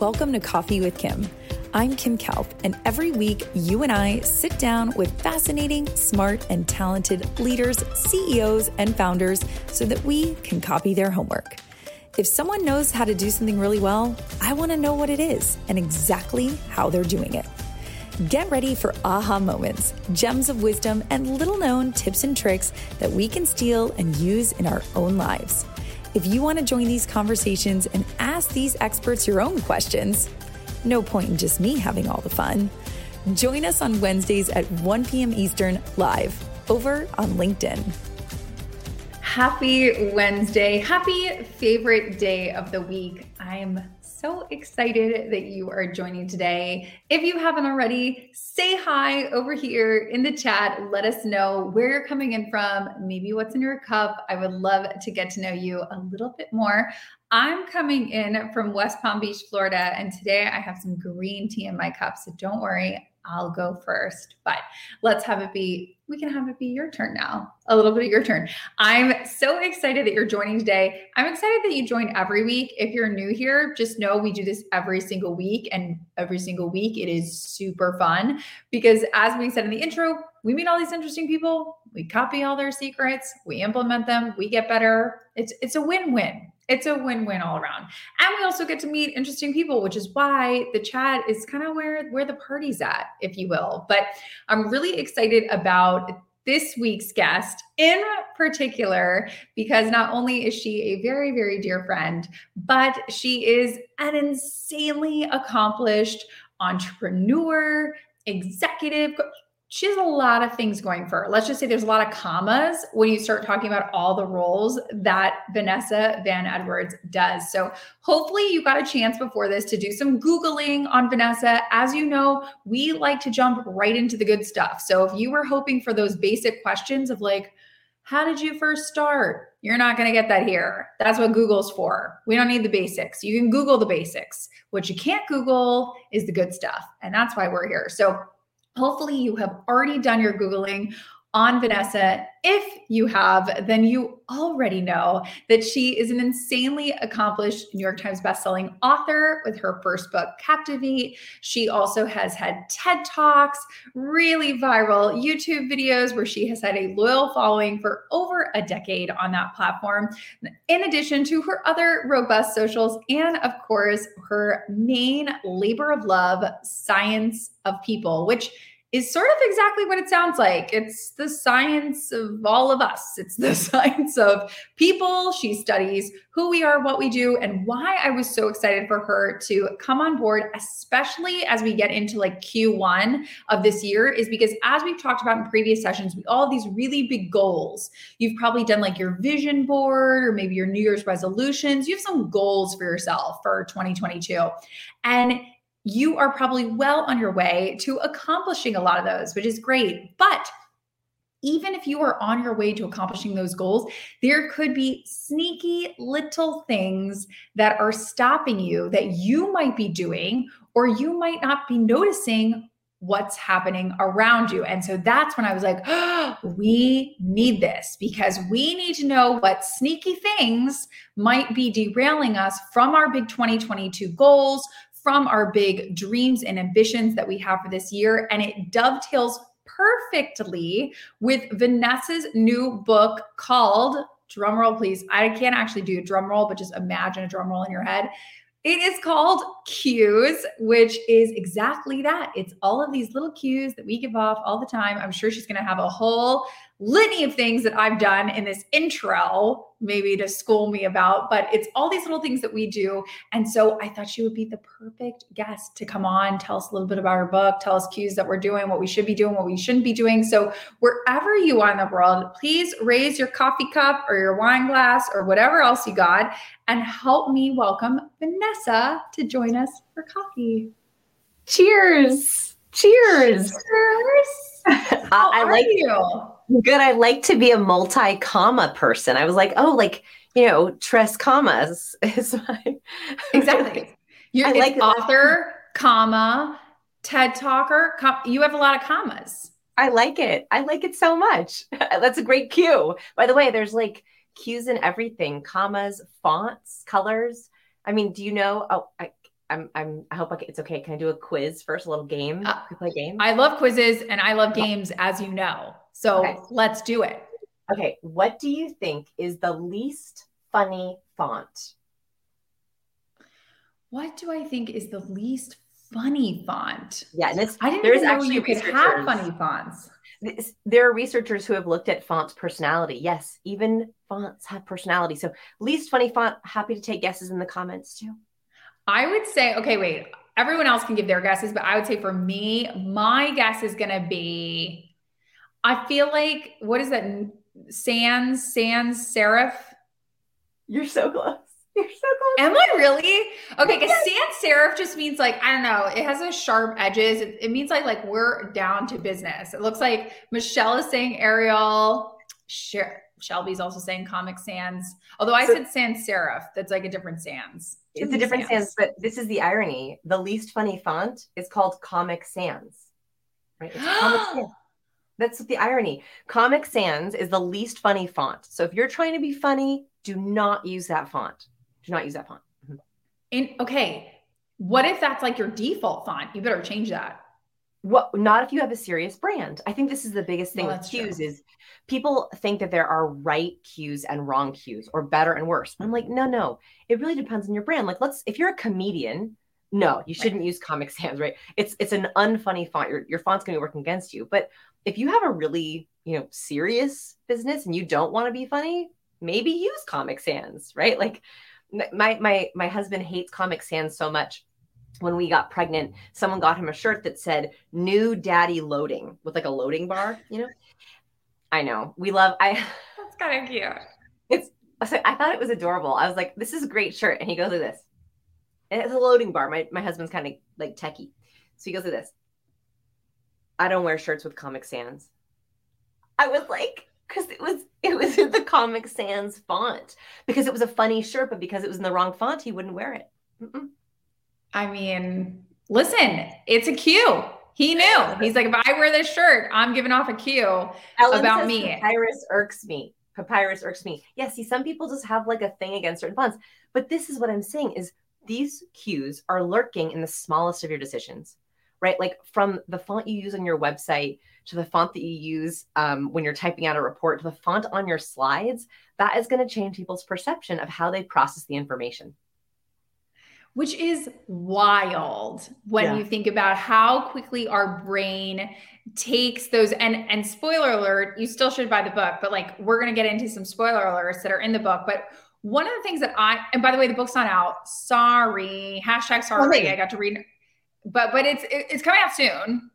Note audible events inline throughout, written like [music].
Welcome to Coffee with Kim. I'm Kim Kalp, and every week you and I sit down with fascinating, smart, and talented leaders, CEOs, and founders so that we can copy their homework. If someone knows how to do something really well, I want to know what it is and exactly how they're doing it. Get ready for aha moments, gems of wisdom, and little known tips and tricks that we can steal and use in our own lives. If you want to join these conversations and ask these experts your own questions, no point in just me having all the fun. Join us on Wednesdays at 1 p.m. Eastern live over on LinkedIn. Happy Wednesday. Happy favorite day of the week. I'm so excited that you are joining today. If you haven't already, say hi over here in the chat. Let us know where you're coming in from, maybe what's in your cup. I would love to get to know you a little bit more. I'm coming in from West Palm Beach, Florida, and today I have some green tea in my cup. So don't worry, I'll go first. But let's have it be, we can have it be your turn now. A little bit of your turn. I'm so excited that you're joining today. I'm excited that you join every week. If you're new here, just know we do this every single week. And every single week, it is super fun because, as we said in the intro, we meet all these interesting people. We copy all their secrets, we implement them, we get better. It's, it's a win win it's a win-win all around. And we also get to meet interesting people which is why the chat is kind of where where the party's at if you will. But i'm really excited about this week's guest in particular because not only is she a very very dear friend but she is an insanely accomplished entrepreneur executive she has a lot of things going for her. Let's just say there's a lot of commas when you start talking about all the roles that Vanessa Van Edwards does. So, hopefully, you got a chance before this to do some Googling on Vanessa. As you know, we like to jump right into the good stuff. So, if you were hoping for those basic questions of like, how did you first start? You're not going to get that here. That's what Google's for. We don't need the basics. You can Google the basics. What you can't Google is the good stuff. And that's why we're here. So, Hopefully, you have already done your Googling on Vanessa. If you have, then you already know that she is an insanely accomplished New York Times bestselling author with her first book, Captivate. She also has had TED Talks, really viral YouTube videos where she has had a loyal following for over a decade on that platform, in addition to her other robust socials and, of course, her main labor of love, Science of People, which is sort of exactly what it sounds like. It's the science of all of us. It's the [laughs] science of people. She studies who we are, what we do, and why I was so excited for her to come on board, especially as we get into like Q1 of this year, is because as we've talked about in previous sessions, we all have these really big goals. You've probably done like your vision board or maybe your New Year's resolutions. You have some goals for yourself for 2022. And you are probably well on your way to accomplishing a lot of those, which is great. But even if you are on your way to accomplishing those goals, there could be sneaky little things that are stopping you that you might be doing, or you might not be noticing what's happening around you. And so that's when I was like, oh, [gasps] we need this because we need to know what sneaky things might be derailing us from our big 2022 goals, from our big dreams and ambitions that we have for this year. And it dovetails perfectly with Vanessa's new book called, drumroll please, I can't actually do a drum roll, but just imagine a drum roll in your head. It is called Cues, which is exactly that. It's all of these little cues that we give off all the time. I'm sure she's going to have a whole litany of things that I've done in this intro, maybe to school me about, but it's all these little things that we do. And so I thought she would be the perfect guest to come on, tell us a little bit about her book, tell us cues that we're doing, what we should be doing, what we shouldn't be doing. So wherever you are in the world, please raise your coffee cup or your wine glass or whatever else you got and help me welcome Vanessa to join us for coffee. Cheers. Cheers. Cheers. How [laughs] I, I like you. Good. I like to be a multi comma person. I was like, oh, like, you know, Tres commas [laughs] is my [laughs] exactly. You're like author, comma, TED talker. Com- you have a lot of commas. I like it. I like it so much. [laughs] That's a great cue. By the way, there's like cues in everything, commas, fonts, colors. I mean, do you know? Oh, I, I'm I'm I hope I can, it's okay. Can I do a quiz first? A little game. Uh, we play game. I love quizzes and I love games, as you know. So okay. let's do it. Okay. What do you think is the least funny font? What do I think is the least funny font? Yeah, and it's I didn't there's know you could have funny fonts. There are researchers who have looked at fonts' personality. Yes, even fonts have personality. So, least funny font. Happy to take guesses in the comments too. I would say, okay, wait. Everyone else can give their guesses, but I would say for me, my guess is going to be I feel like, what is that? Sans, sans serif? You're so close. You're so close. Am I really? Okay, because sans serif just means like, I don't know, it has a sharp edges. It, it, means like like we're down to business. It looks like Michelle is saying Arial. Sure. Shelby's also saying Comic Sans. Although I so, said sans serif, that's like a different sans. It's a different sans. sans, but this is the irony. The least funny font is called Comic Sans. Right? It's Comic [gasps] Sans. That's the irony. Comic Sans is the least funny font. So if you're trying to be funny, do not use that font. Do not use that font. Mm-hmm. And okay, what if that's like your default font? You better change that. What not if you have a serious brand. I think this is the biggest thing well, with cues true. is people think that there are right cues and wrong cues or better and worse. I'm like, no, no. It really depends on your brand. Like let's if you're a comedian, no, you shouldn't right. use Comic Sans, right? It's it's an unfunny font. Your your font's gonna be working against you. But if you have a really, you know, serious business and you don't want to be funny, maybe use Comic Sans, right? Like my my my husband hates Comic Sans so much. When we got pregnant, someone got him a shirt that said "New Daddy Loading" with like a loading bar. You know, I know we love. I [laughs] that's kind of cute. It's. I thought it was adorable. I was like, "This is a great shirt," and he goes like this. And it's a loading bar. My my husband's kind of like techie, so he goes like this. I don't wear shirts with Comic Sans. I was like, because it was it was in the Comic Sans font because it was a funny shirt, but because it was in the wrong font, he wouldn't wear it. Mm-mm. I mean, listen, it's a cue. He knew. He's like, if I wear this shirt, I'm giving off a cue Ellen about me. Papyrus irks me. Papyrus irks me. Yeah, see, some people just have like a thing against certain fonts, but this is what I'm saying: is these cues are lurking in the smallest of your decisions right? Like from the font you use on your website to the font that you use um, when you're typing out a report to the font on your slides, that is going to change people's perception of how they process the information. Which is wild when yeah. you think about how quickly our brain takes those and and spoiler alert, you still should buy the book, but like we're gonna get into some spoiler alerts that are in the book. But one of the things that I and by the way, the book's not out. Sorry. Hashtag sorry. I got to read but but it's it's coming out soon.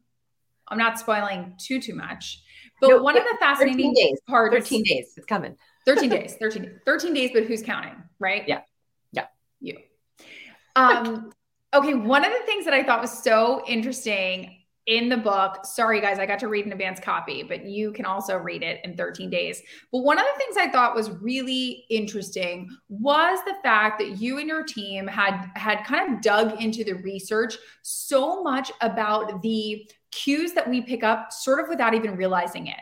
I'm not spoiling too too much. But no, one of the fascinating 13 days, parts 13 days, it's coming. 13 days, [laughs] 13 13 days, but who's counting, right? Yeah. Yeah. You. Um okay, one of the things that I thought was so interesting in the book. Sorry, guys, I got to read an advanced copy, but you can also read it in 13 days. But one of the things I thought was really interesting was the fact that you and your team had had kind of dug into the research so much about the cues that we pick up sort of without even realizing it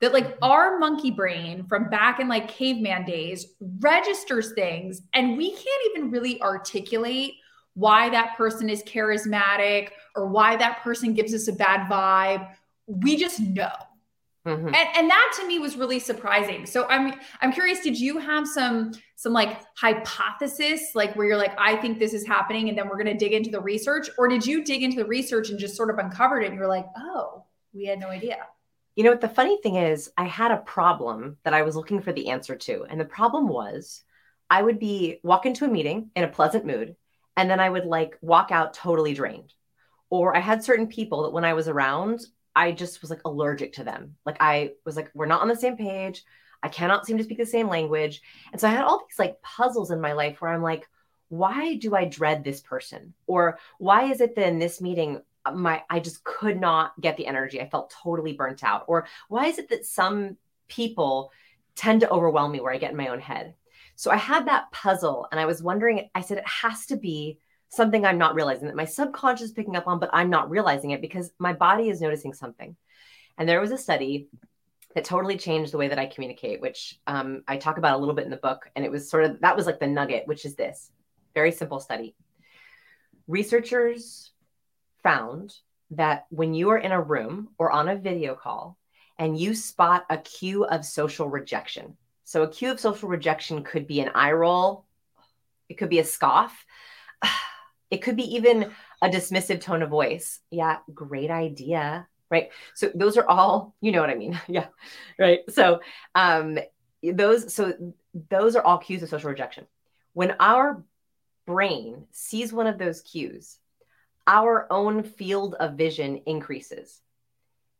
that like mm-hmm. our monkey brain from back in like caveman days registers things and we can't even really articulate why that person is charismatic or why that person gives us a bad vibe. We just know. Mm-hmm. And, and that to me was really surprising. So I'm I'm curious, did you have some some like hypothesis, like where you're like, I think this is happening, and then we're gonna dig into the research, or did you dig into the research and just sort of uncovered it and you're like, oh, we had no idea? You know what the funny thing is, I had a problem that I was looking for the answer to. And the problem was I would be walk into a meeting in a pleasant mood and then I would like walk out totally drained. Or I had certain people that when I was around, I just was like allergic to them. Like I was like, we're not on the same page. I cannot seem to speak the same language. And so I had all these like puzzles in my life where I'm like, why do I dread this person? Or why is it that in this meeting, uh, my I just could not get the energy. I felt totally burnt out. Or why is it that some people tend to overwhelm me where I get in my own head? So I had that puzzle and I was wondering, I said, it has to be something I'm not realizing that my subconscious is picking up on, but I'm not realizing it because my body is noticing something. And there was a study that totally changed the way that I communicate, which um, I talk about a little bit in the book. And it was sort of that was like the nugget, which is this very simple study. Researchers found that when you are in a room or on a video call and you spot a cue of social rejection, so a cue of social rejection could be an eye roll, it could be a scoff, [sighs] it could be even a dismissive tone of voice. Yeah, great idea. Right. So those are all, you know what I mean? [laughs] yeah. Right. So um those so those are all cues of social rejection. When our brain sees one of those cues, our own field of vision increases.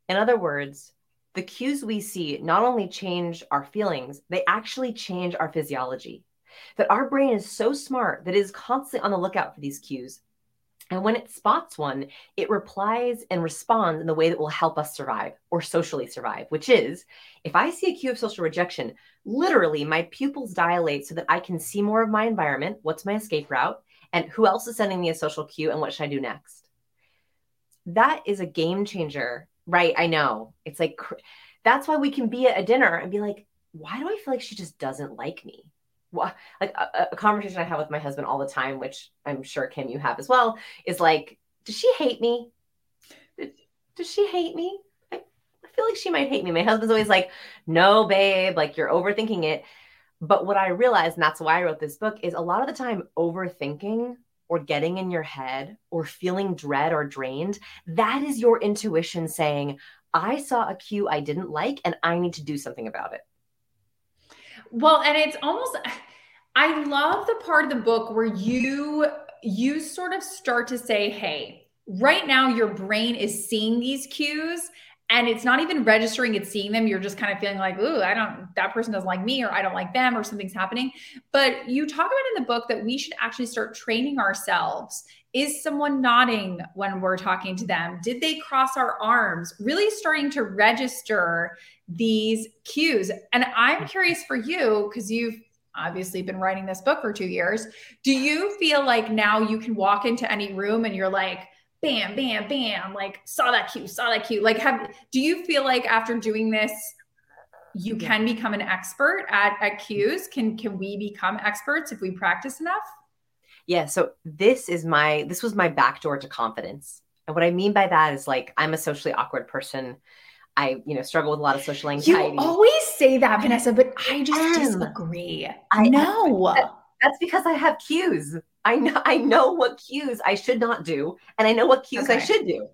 In other words, the cues we see not only change our feelings, they actually change our physiology. That our brain is so smart that it is constantly on the lookout for these cues. And when it spots one, it replies and responds in the way that will help us survive or socially survive, which is if I see a cue of social rejection, literally my pupils dilate so that I can see more of my environment. What's my escape route? And who else is sending me a social cue? And what should I do next? That is a game changer, right? I know. It's like, that's why we can be at a dinner and be like, why do I feel like she just doesn't like me? Well, like a, a conversation I have with my husband all the time, which I'm sure Kim you have as well, is like, does she hate me? Does she hate me? I feel like she might hate me. My husband's always like, no, babe, like you're overthinking it. But what I realized, and that's why I wrote this book, is a lot of the time overthinking or getting in your head or feeling dread or drained, that is your intuition saying, I saw a cue I didn't like and I need to do something about it. Well, and it's almost I love the part of the book where you you sort of start to say, "Hey, right now your brain is seeing these cues and it's not even registering it's seeing them. You're just kind of feeling like ooh i don't that person doesn't like me or i don't like them or something's happening. But you talk about in the book that we should actually start training ourselves. Is someone nodding when we're talking to them? Did they cross our arms? Really starting to register these cues. And i'm curious for you because you've obviously been writing this book for two years. Do you feel like now you can walk into any room and you're like bam, bam, bam, like saw that cue, saw that cue. Like, have do you feel like after doing this, you can become an expert at, at cues? Can can we become experts if we practice enough? Yeah. So this is my this was my backdoor to confidence. And what I mean by that is like I'm a socially awkward person. I, you know, struggle with a lot of social anxiety. You always say that, Vanessa, but I just disagree. I know. That's because I have cues. I know I know what cues I should not do, and I know what cues okay. I should do.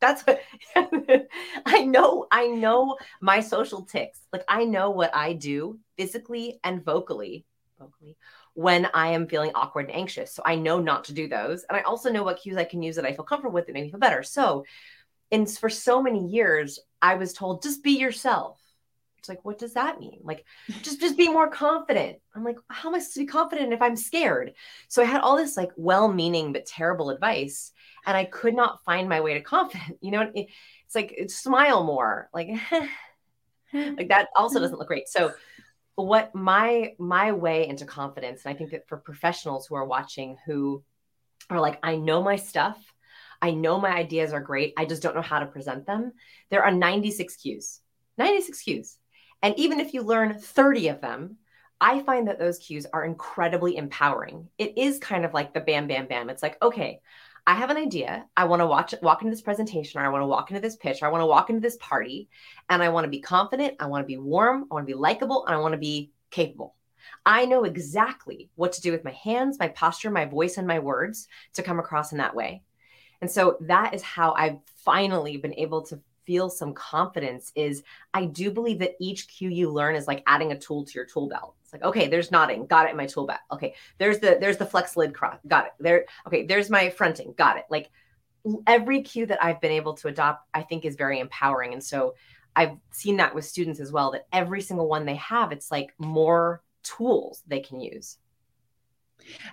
That's what [laughs] I know. I know my social ticks. Like I know what I do physically and vocally, vocally when I am feeling awkward and anxious. So I know not to do those. And I also know what cues I can use that I feel comfortable with that make me feel better. So and for so many years, I was told, just be yourself. It's like, what does that mean? Like, just just be more confident. I'm like, how am I supposed to be confident if I'm scared? So I had all this like well-meaning but terrible advice, and I could not find my way to confident. [laughs] You know, it's like it's smile more, like [laughs] like that also doesn't look great. So what my my way into confidence, and I think that for professionals who are watching who are like, I know my stuff. I know my ideas are great. I just don't know how to present them. There are 96 cues. 96 cues. And even if you learn 30 of them, I find that those cues are incredibly empowering. It is kind of like the bam, bam, bam. It's like, okay, I have an idea. I want to watch walk into this presentation, or I want to walk into this pitch, or I want to walk into this party, and I want to be confident. I want to be warm. I want to be likable, and I want to be capable. I know exactly what to do with my hands, my posture, my voice, and my words to come across in that way. And so that is how I've finally been able to feel some confidence is I do believe that each cue you learn is like adding a tool to your tool belt. It's like, okay, there's nodding, got it in my tool belt. Okay, there's the there's the flex lid cross, got it. There, okay, there's my fronting, got it. Like every cue that I've been able to adopt, I think is very empowering. And so I've seen that with students as well, that every single one they have, it's like more tools they can use.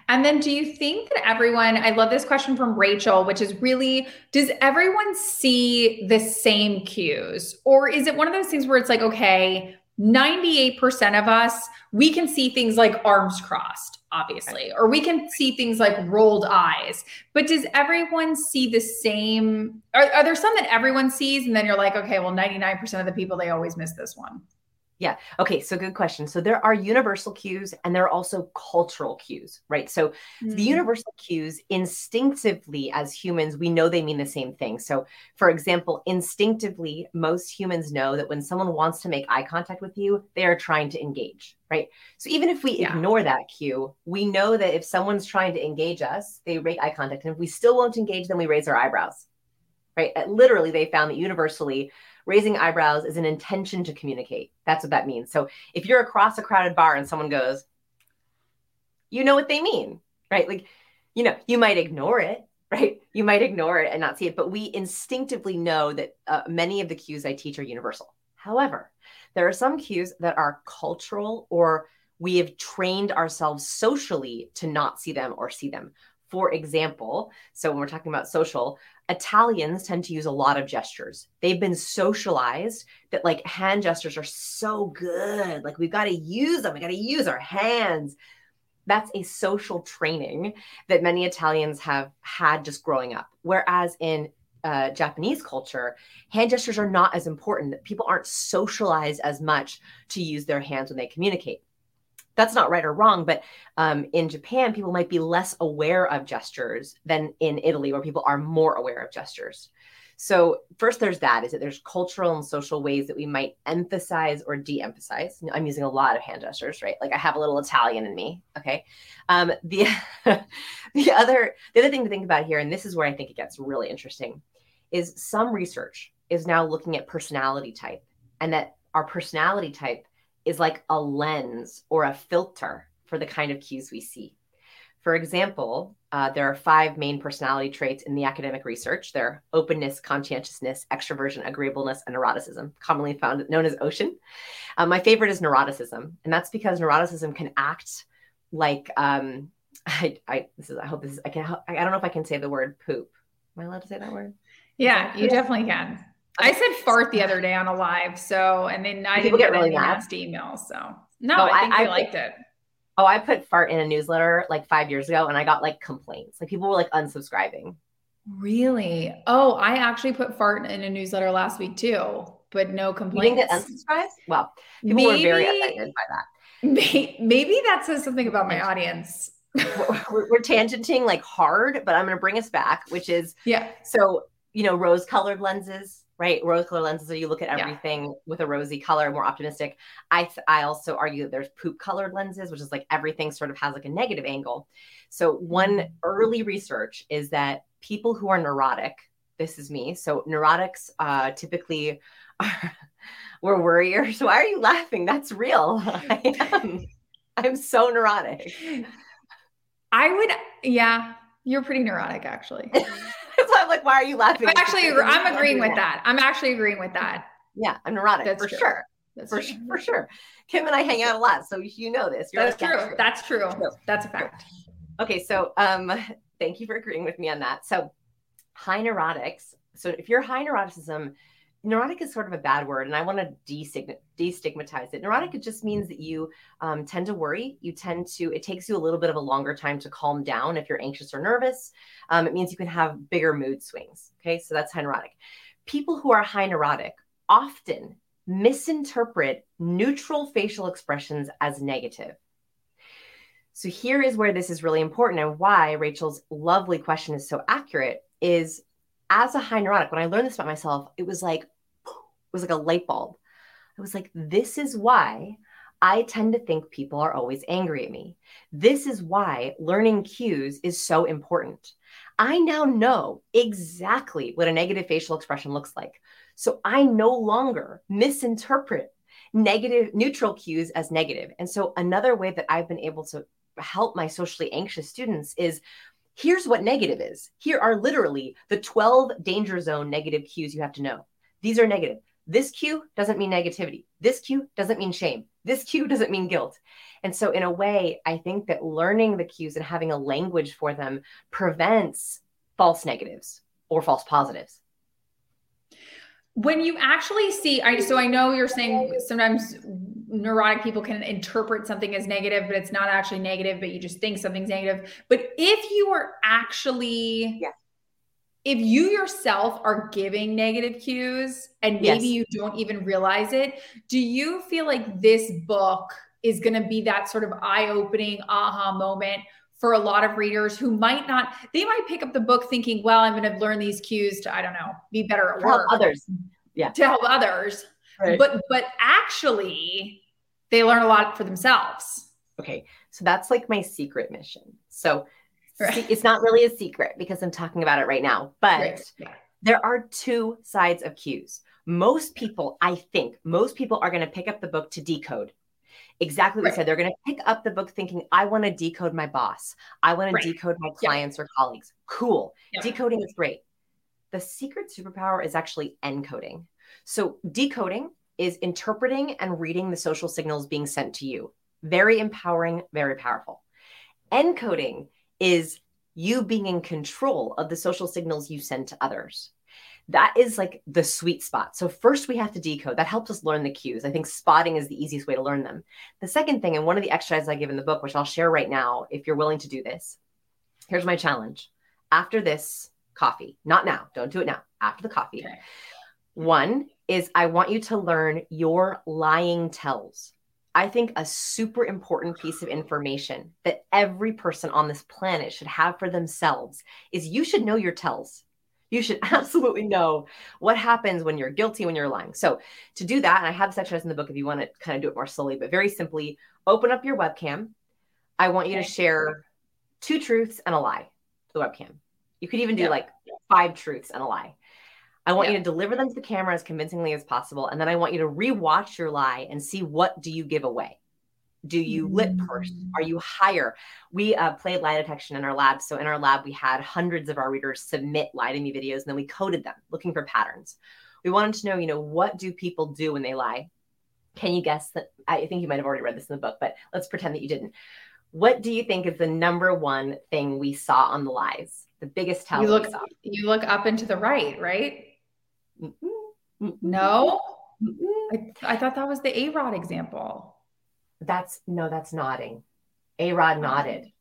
And then do you think that everyone, I love this question from Rachel, which is really, does everyone see the same cues? Or is it one of those things where it's like, okay, 98% of us, we can see things like arms crossed, obviously, or we can see things like rolled eyes. But does everyone see the same? Are, are there some that everyone sees? And then you're like, okay, well, 99% of the people, they always miss this one. Yeah. Okay. So good question. So there are universal cues and there are also cultural cues, right? So mm-hmm. the universal cues, instinctively, as humans, we know they mean the same thing. So, for example, instinctively, most humans know that when someone wants to make eye contact with you, they are trying to engage, right? So even if we yeah. ignore that cue, we know that if someone's trying to engage us, they make eye contact. And if we still won't engage, then we raise our eyebrows, right? Literally, they found that universally, raising eyebrows is an intention to communicate. That's what that means. So if you're across a crowded bar and someone goes, you know what they mean, right? Like, you know, you might ignore it, [laughs] right? You might ignore it and not see it, but we instinctively know that uh, many of the cues I teach are universal. However, there are some cues that are cultural or we have trained ourselves socially to not see them or see them. For example, so when we're talking about social, Italians tend to use a lot of gestures. They've been socialized that like hand gestures are so good. Like we've got to use them. We got to use our hands. That's a social training that many Italians have had just growing up. Whereas in uh, Japanese culture, hand gestures are not as important. People aren't socialized as much to use their hands when they communicate that's not right or wrong, but um, in Japan, people might be less aware of gestures than in Italy, where people are more aware of gestures. So first, there's that: is that there's cultural and social ways that we might emphasize or de-emphasize. I'm using a lot of hand gestures, right? Like I have a little Italian in me. Okay. Um, the [laughs] the other the other thing to think about here, and this is where I think it gets really interesting, is some research is now looking at personality type, and that our personality type is like a lens or a filter for the kind of cues we see. For example, uh, there are five main personality traits in the academic research. They're openness, conscientiousness, extroversion, agreeableness, and neuroticism, commonly found known as ocean. Uh, my favorite is neuroticism, and that's because neuroticism can act like um, [laughs] I, I this is I hope this is I can I don't know if I can say the word poop. Am I allowed to say that word? Yeah, you definitely can. I said fart the other day on a live. So, and then I People didn't get, really any nasty emails. So, no, oh, I think I, I liked it. Oh, I put fart in a newsletter like five years ago and I got like complaints. Like people were like unsubscribing. Really? Oh, I actually put fart in a newsletter last week too, but no complaints. You didn't get unsubscribed? Well, people maybe, were very offended by that. Maybe, maybe that says something about my audience. we're, we're tangenting like hard, but I'm going to bring us back, which is yeah. So, you know, rose colored lenses right? Rose color lenses, so you look at everything yeah. with a rosy color, more optimistic. I th- I also argue that there's poop colored lenses, which is like everything sort of has like a negative angle. So one mm-hmm. early research is that people who are neurotic, this is me. So neurotics uh, typically are [laughs] we're worriers. [laughs] Why are you laughing? That's real. [laughs] I am. I'm so neurotic. I would, yeah, you're pretty neurotic actually. I'm like, why are you laughing? I'm actually, I'm agreeing with that. I'm actually agreeing with that. Yeah, I'm neurotic That's for true. sure. That's for, true. for sure. Kim and I hang out a lot, so you know this. You're That's, true. That's true. That's true. That's a fact. Okay, so um, thank you for agreeing with me on that. So high neurotics. So if you're high neuroticism, neurotic is sort of a bad word and i want to destigmatize it. Neurotic it just means that you um, tend to worry. You tend to it takes you a little bit of a longer time to calm down if you're anxious or nervous. Um, it means you can have bigger mood swings okay? So that's high neurotic. People who are high neurotic often misinterpret neutral facial expressions as negative. So here is where this is really important and why rachel's lovely question is so accurate is as a high neurotic, when I learned this about myself, it was like, was like a light bulb. I was like, this is why I tend to think people are always angry at me. This is why learning cues is so important. I now know exactly what a negative facial expression looks like. So I no longer misinterpret negative neutral cues as negative. And so another way that I've been able to help my socially anxious students is Here's what negative is. Here are literally the 12 danger zone negative cues you have to know. These are negative. This cue doesn't mean negativity. This cue doesn't mean shame. This cue doesn't mean guilt. And so, in a way, I think that learning the cues and having a language for them prevents false negatives or false positives when you actually see i so i know you're saying sometimes neurotic people can interpret something as negative but it's not actually negative but you just think something's negative but if you are actually yeah. If you yourself are giving negative cues and maybe yes. you don't even realize it, do you feel like this book is going to be that sort of eye opening aha moment for a lot of readers who might not, they might pick up the book thinking, well, I'm going to learn these cues to, I don't know, be better at work. Help others. Yeah. To help others. Right. But, but actually, they learn a lot for themselves. Okay. So that's like my secret mission. So Right. It's not really a secret because I'm talking about it right now, but right. yeah. there are two sides of cues. Most people, I think, most people are going to pick up the book to decode. Exactly what right. you said. They're going to pick up the book thinking, I want to decode my boss. I want to decode my clients or colleagues. Cool. Decoding is great. The secret superpower is actually encoding. So, decoding is interpreting and reading the social signals being sent to you. Very empowering, very powerful. Encoding is you being in control of the social signals you send to others. That is like the sweet spot. So, first we have to decode. That helps us learn the cues. I think spotting is the easiest way to learn them. The second thing, and one of the exercises I give in the book, which I'll share right now, if you're willing to do this, here's my challenge. After this coffee, not now, don't do it now, after the coffee. Okay. One is I want you to learn your lying tells. I think a super important piece of information that every person on this planet should have for themselves is you should know your tells. You should [laughs] absolutely know what happens when you're guilty, when you're lying. So, to do that, and I have this exercise in the book if you want to kind of do it more slowly, but very simply, open up your webcam. I want you to share two truths and a lie to the webcam. You could even do like five truths and a lie. I want yeah. you to deliver them to the camera as convincingly as possible. And then I want you to rewatch your lie and see what do you give away? Do you lip purse? Mm. Are you higher? We uh, played lie detection in our lab. So in our lab, we had hundreds of our readers submit lie to me videos, and then we coded them looking for patterns. We wanted to know, you know, what do people do when they lie? Can you guess that? I think you might have already read this in the book, but let's pretend that you didn't. What do you think is the number one thing we saw on the lies? The biggest tell you look, You look up and to the right, right? No, I, I thought that was the A Rod example. That's no, that's nodding. A Rod nodded.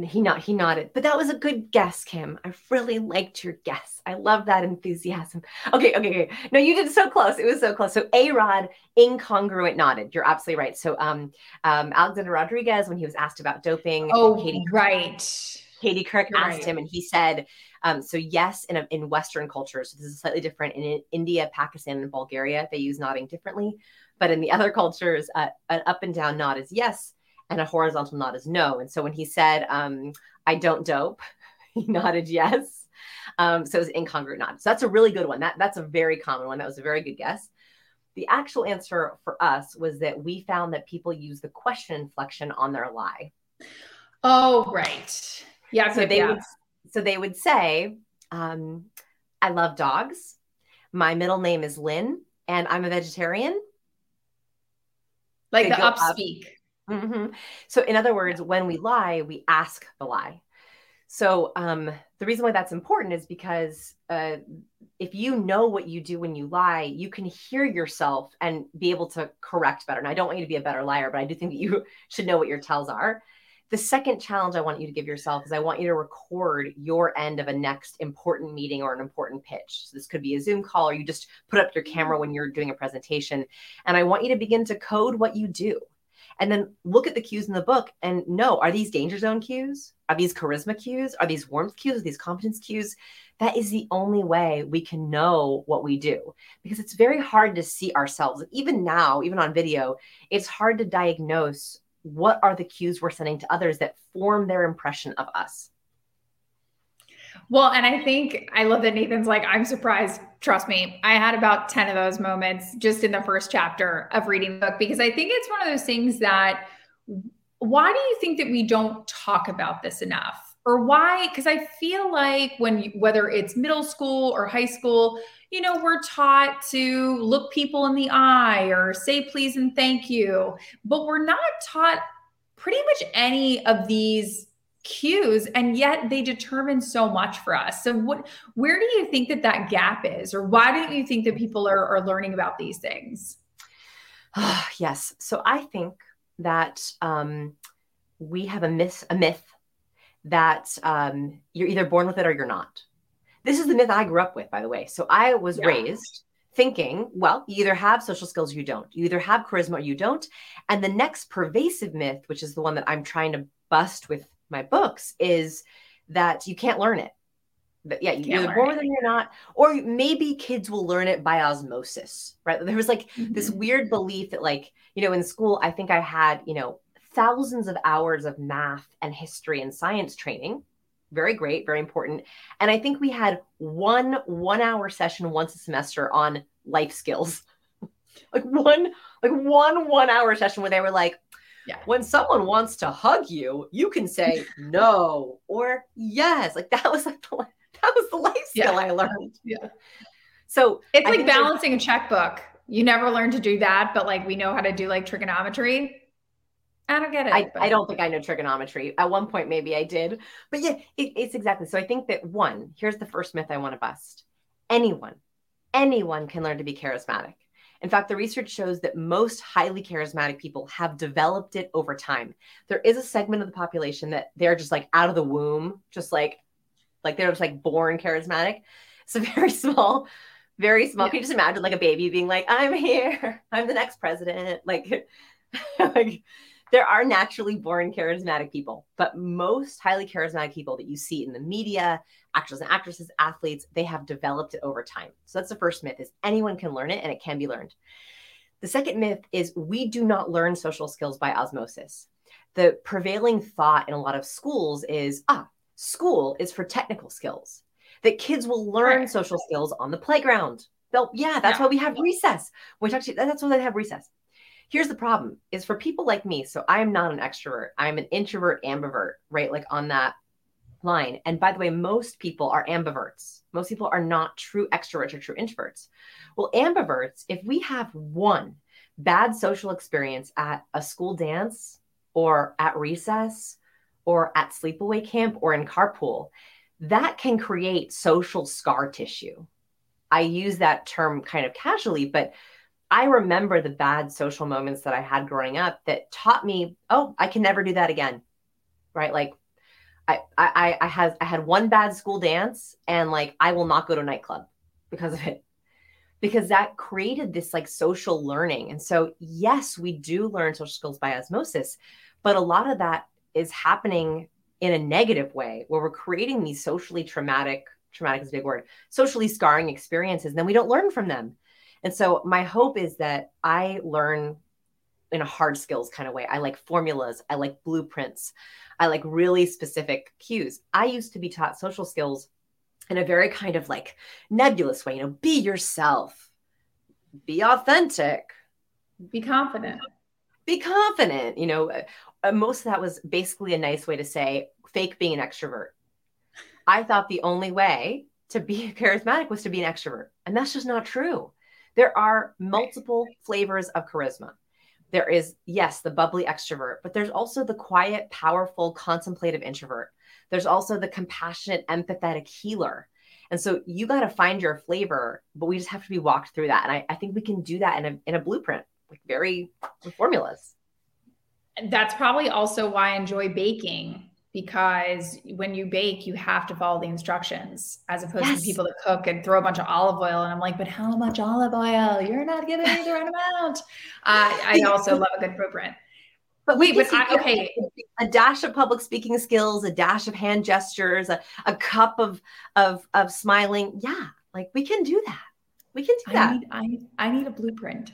He not he nodded, but that was a good guess, Kim. I really liked your guess. I love that enthusiasm. Okay, okay, okay. No, you did so close. It was so close. So A Rod incongruent nodded. You're absolutely right. So um, um, Alexander Rodriguez, when he was asked about doping, oh Katie, right, Katie Couric asked right. him, and he said, um, so yes, in, a, in Western cultures, this is slightly different. In India, Pakistan, and Bulgaria, they use nodding differently. But in the other cultures, uh, an up and down nod is yes, and a horizontal nod is no. And so when he said, um, "I don't dope," [laughs] he nodded yes. Um, so it was incongruent nod. So that's a really good one. That that's a very common one. That was a very good guess. The actual answer for us was that we found that people use the question inflection on their lie. Oh, right. Yeah. So they yeah. would so they would say, um, I love dogs. My middle name is Lynn, and I'm a vegetarian. Like the upspeak. Up. Mm-hmm. So, in other words, when we lie, we ask the lie. So, um, the reason why that's important is because uh, if you know what you do when you lie, you can hear yourself and be able to correct better. And I don't want you to be a better liar, but I do think that you [laughs] should know what your tells are. The second challenge I want you to give yourself is I want you to record your end of a next important meeting or an important pitch. So this could be a Zoom call or you just put up your camera when you're doing a presentation. And I want you to begin to code what you do. And then look at the cues in the book and know are these danger zone cues? Are these charisma cues? Are these warmth cues? Are these competence cues? That is the only way we can know what we do because it's very hard to see ourselves. Even now, even on video, it's hard to diagnose what are the cues we're sending to others that form their impression of us? Well, and I think I love that Nathan's like, I'm surprised. Trust me, I had about 10 of those moments just in the first chapter of reading the book because I think it's one of those things that why do you think that we don't talk about this enough? Or why? Because I feel like when whether it's middle school or high school, you know, we're taught to look people in the eye or say please and thank you, but we're not taught pretty much any of these cues and yet they determine so much for us. So what where do you think that that gap is or why don't you think that people are, are learning about these things? [sighs] Yes. So i think that um, we have a myth a myth that um, you're either born with it or you're not this is the myth I grew up with, by the way. So I was yeah. raised thinking, well, you either have social skills or you don't. You either have charisma or you don't. And the next pervasive myth, which is the one that I'm trying to bust with my books, is that you can't learn it. But yeah, you're either born with it or you're not. Or maybe kids will learn it by osmosis, right? There was like mm-hmm. this weird belief that, like, you know, in school, I think I had, you know, thousands of hours of math and history and science training very great, very important. And I think we had one one hour session once a semester on life skills. [laughs] like one like one one hour session where they were like, yeah. when someone wants to hug you, you can say [laughs] no or yes. Like that was like the, that was the life skill yeah. I learned. Yeah. So it's I like balancing a checkbook. You never learn to do that, but like we know how to do like trigonometry. I don't get it. I, I, don't think I know trigonometry. At one point, maybe I did. But yeah, it, it's exactly. So I think that one, here's the first myth I want to bust anyone, anyone can learn to be charismatic. In fact, the research shows that most highly charismatic people have developed it over time. There is a segment of the population that they're just like out of the womb, just like, like they're just like born charismatic. It's a very [laughs] small, very small. Yeah. Can you just imagine like a baby being like, I'm here, I'm the next president? Like, [laughs] like there are naturally born charismatic people, but most highly charismatic people that you see in the media, actors and actresses, athletes, they have developed it over time. So that's the first myth is anyone can learn it and it can be learned. The second myth is we do not learn social skills by osmosis. The prevailing thought in a lot of schools is ah, school is for technical skills. That kids will learn social skills on the playground. They'll, yeah, that's why we have recess. Which actually, that's why they have recess here's the problem is for people like me so i am not an extrovert i'm an introvert ambivert right like on that line. And by the way most people are ambiverts. Most people are not true extroverts or true introverts. Well ambiverts if we have one bad social experience at a school dance or at recess or at sleepaway camp or in carpool that can create social scar tissue. I use that term kind of casually but I remember the bad social moments that I had growing up that taught me, oh, I can never do that again. Right. Like I I I had I had one bad school dance and like I will not go to a nightclub because of it. Because that created this like social learning. And so yes, we do learn social skills by osmosis, but a lot of that is happening in a negative way where we're creating these socially traumatic, traumatic is a big word, socially scarring experiences, and then we don't learn from them and so my hope is that I learn in a hard skills kind of way. I like formulas, I like blueprints, I like really specific cues. I used to be taught social skills in a very kind of like nebulous way, you know, be yourself, be authentic, be confident. Be confident, you know. Uh, uh most of that was basically a nice way to say fake being an extrovert. I thought the only way to be [laughs] charismatic was to be an extrovert, and that's just not true. There are multiple flavors of charisma. There is, yes, the bubbly extrovert, but there's also the quiet, powerful, contemplative introvert. There's also the compassionate, empathetic healer. And so you got to find your flavor, but we just have to be walked through that. And I, I think we can do that in a, in a blueprint, like very formulas. That's probably also why I enjoy baking because when you bake, you have to follow the instructions as opposed yes. to people that cook and throw a bunch of olive oil. And I'm like, but how much olive oil? You're not giving me the right [laughs] amount. Uh, I also love a good blueprint. But wait, but I, okay, [laughs] a dash of public speaking skills, a dash of hand gestures, a, a cup of of of smiling. Yeah, like we can do that. We can do that. I need, I, I need a blueprint.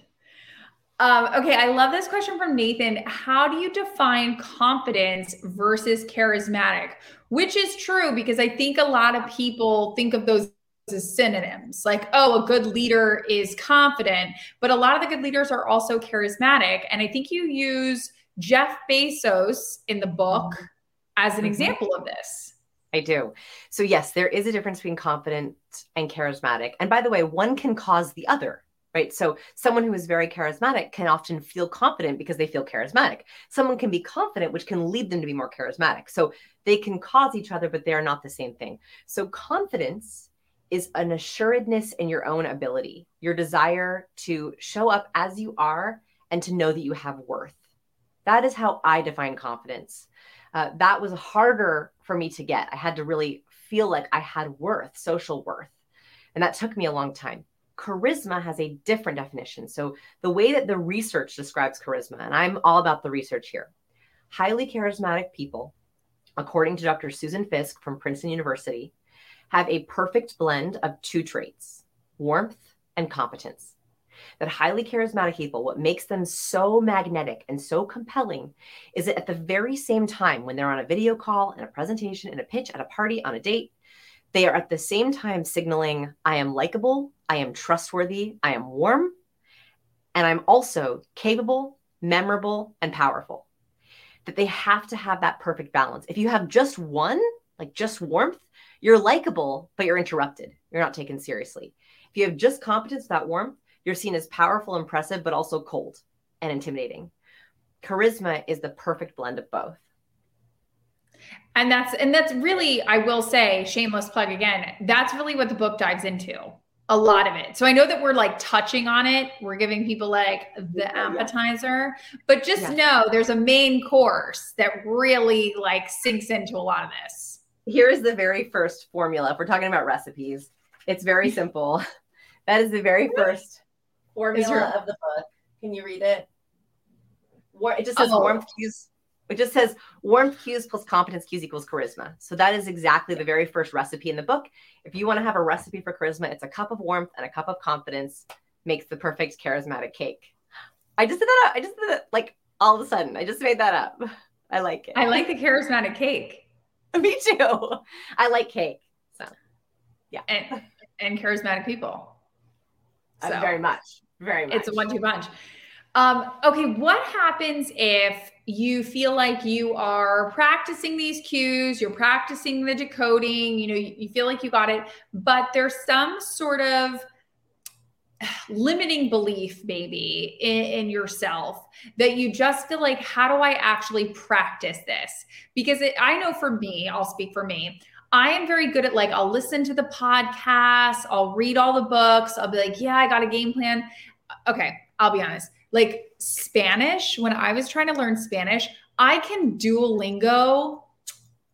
Um, okay, I love this question from Nathan. How do you define confidence versus charismatic? Which is true because I think a lot of people think of those as synonyms like, oh, a good leader is confident, but a lot of the good leaders are also charismatic. And I think you use Jeff Bezos in the book mm-hmm. as an mm-hmm. example of this. I do. So, yes, there is a difference between confident and charismatic. And by the way, one can cause the other right? So someone who is very charismatic can often feel confident because they feel charismatic. Someone can be confident, which can lead them to be more charismatic. So they can cause each other, but they are not the same thing. So confidence is an assuredness in your own ability, your desire to show up as you are and to know that you have worth. That is how I define confidence. uh, that was harder for me to get. I had to really feel like I had worth, social worth. And that took me a long time. Charisma has a different definition. So, the way that the research describes charisma, and I'm all about the research here highly charismatic people, according to Dr. Susan Fiske from Princeton University, have a perfect blend of two traits warmth and competence that highly charismatic people, what makes them so magnetic and so compelling is that at the very same time, when they're on a video call, in a presentation, in a pitch, at a party, on a date, they are at the same time signaling, I am likable, I am trustworthy, I am warm, and I'm also capable, memorable, and powerful. That they have to have that perfect balance. If you have just one, like just warmth, you're likable, but you're interrupted. You're not taken seriously. If you have just competence, that warmth, you're seen as powerful, impressive, but also cold and intimidating. Charisma is the perfect blend of both. And that's and that's really, I will say, shameless plug again. That's really what the book dives into. A lot of it. So I know that we're like touching on it. We're giving people like the appetizer, but just yeah. know there's a main course that really like sinks into a lot of this. Here is the very first formula. If we're talking about recipes, it's very simple. [laughs] That is the very first formula your, of the book. Can you read it? It just says oh. warmth cues. It just says warmth cues plus competence cues equals charisma. So that is exactly the very first recipe in the book. If you want to have a recipe for charisma, it's a cup of warmth and a cup of confidence makes the perfect charismatic cake. I just did that. Up. I just did it like all of a sudden. I just made that up. I like it. I like the charismatic cake. [laughs] Me too. I like cake. So, yeah. And, and charismatic people. So. Uh, very much. Very much. It's a one-two punch. Um, okay, what happens if you feel like you are practicing these cues, you're practicing the decoding, you know, you, you feel like you got it, but there's some sort of [sighs] limiting belief maybe in, in, yourself that you just feel like how do i actually practice this because it, i know for me i'll speak for me I am very good at like, I'll listen to the podcast, I'll read all the books, I'll be like, yeah, I got a game plan okay, I'll be honest. Like Spanish, when I was trying to learn Spanish, I can Duolingo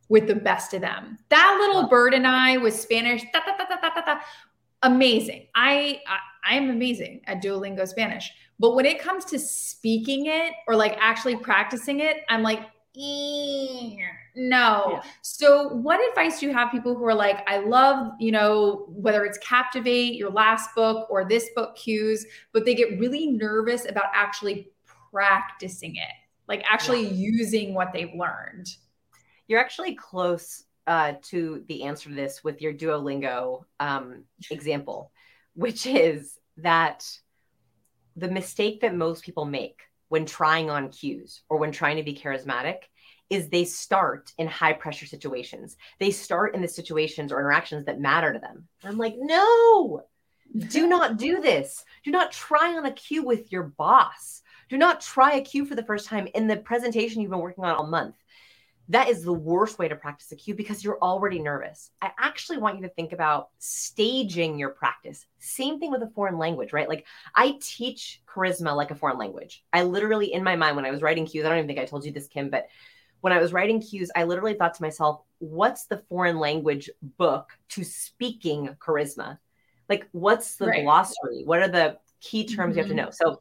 with the best of them. That little bird and I with Spanish, da, da, da, amazing. I, I am amazing at Duolingo Spanish. But when it comes to speaking it or like actually practicing it, I'm like, no. Yeah. So, what advice do you have people who are like, I love, you know, whether it's Captivate, your last book, or this book, Cues, but they get really nervous about actually practicing it, like actually yeah. using what they've learned? You're actually close uh, to the answer to this with your Duolingo um, example, which is that the mistake that most people make when trying on cues or when trying to be charismatic is they start in high pressure situations. They start in the situations or interactions that matter to them. And I'm like, no, do [laughs] not do this. Do not try on a cue with your boss. Do not try a cue for the first time in the presentation you've been working on all month. That is the worst way to practice a cue because you're already nervous. I actually want you to think about staging your practice. Same thing with a foreign language, right? Like I teach charisma like a foreign language. I literally, in my mind, when I was writing cues, I don't even think I told you this, Kim, but when I was writing cues, I literally thought to myself, what's the foreign language book to speaking charisma? Like, what's the right. glossary? What are the key terms mm-hmm. you have to mm-hmm. know? So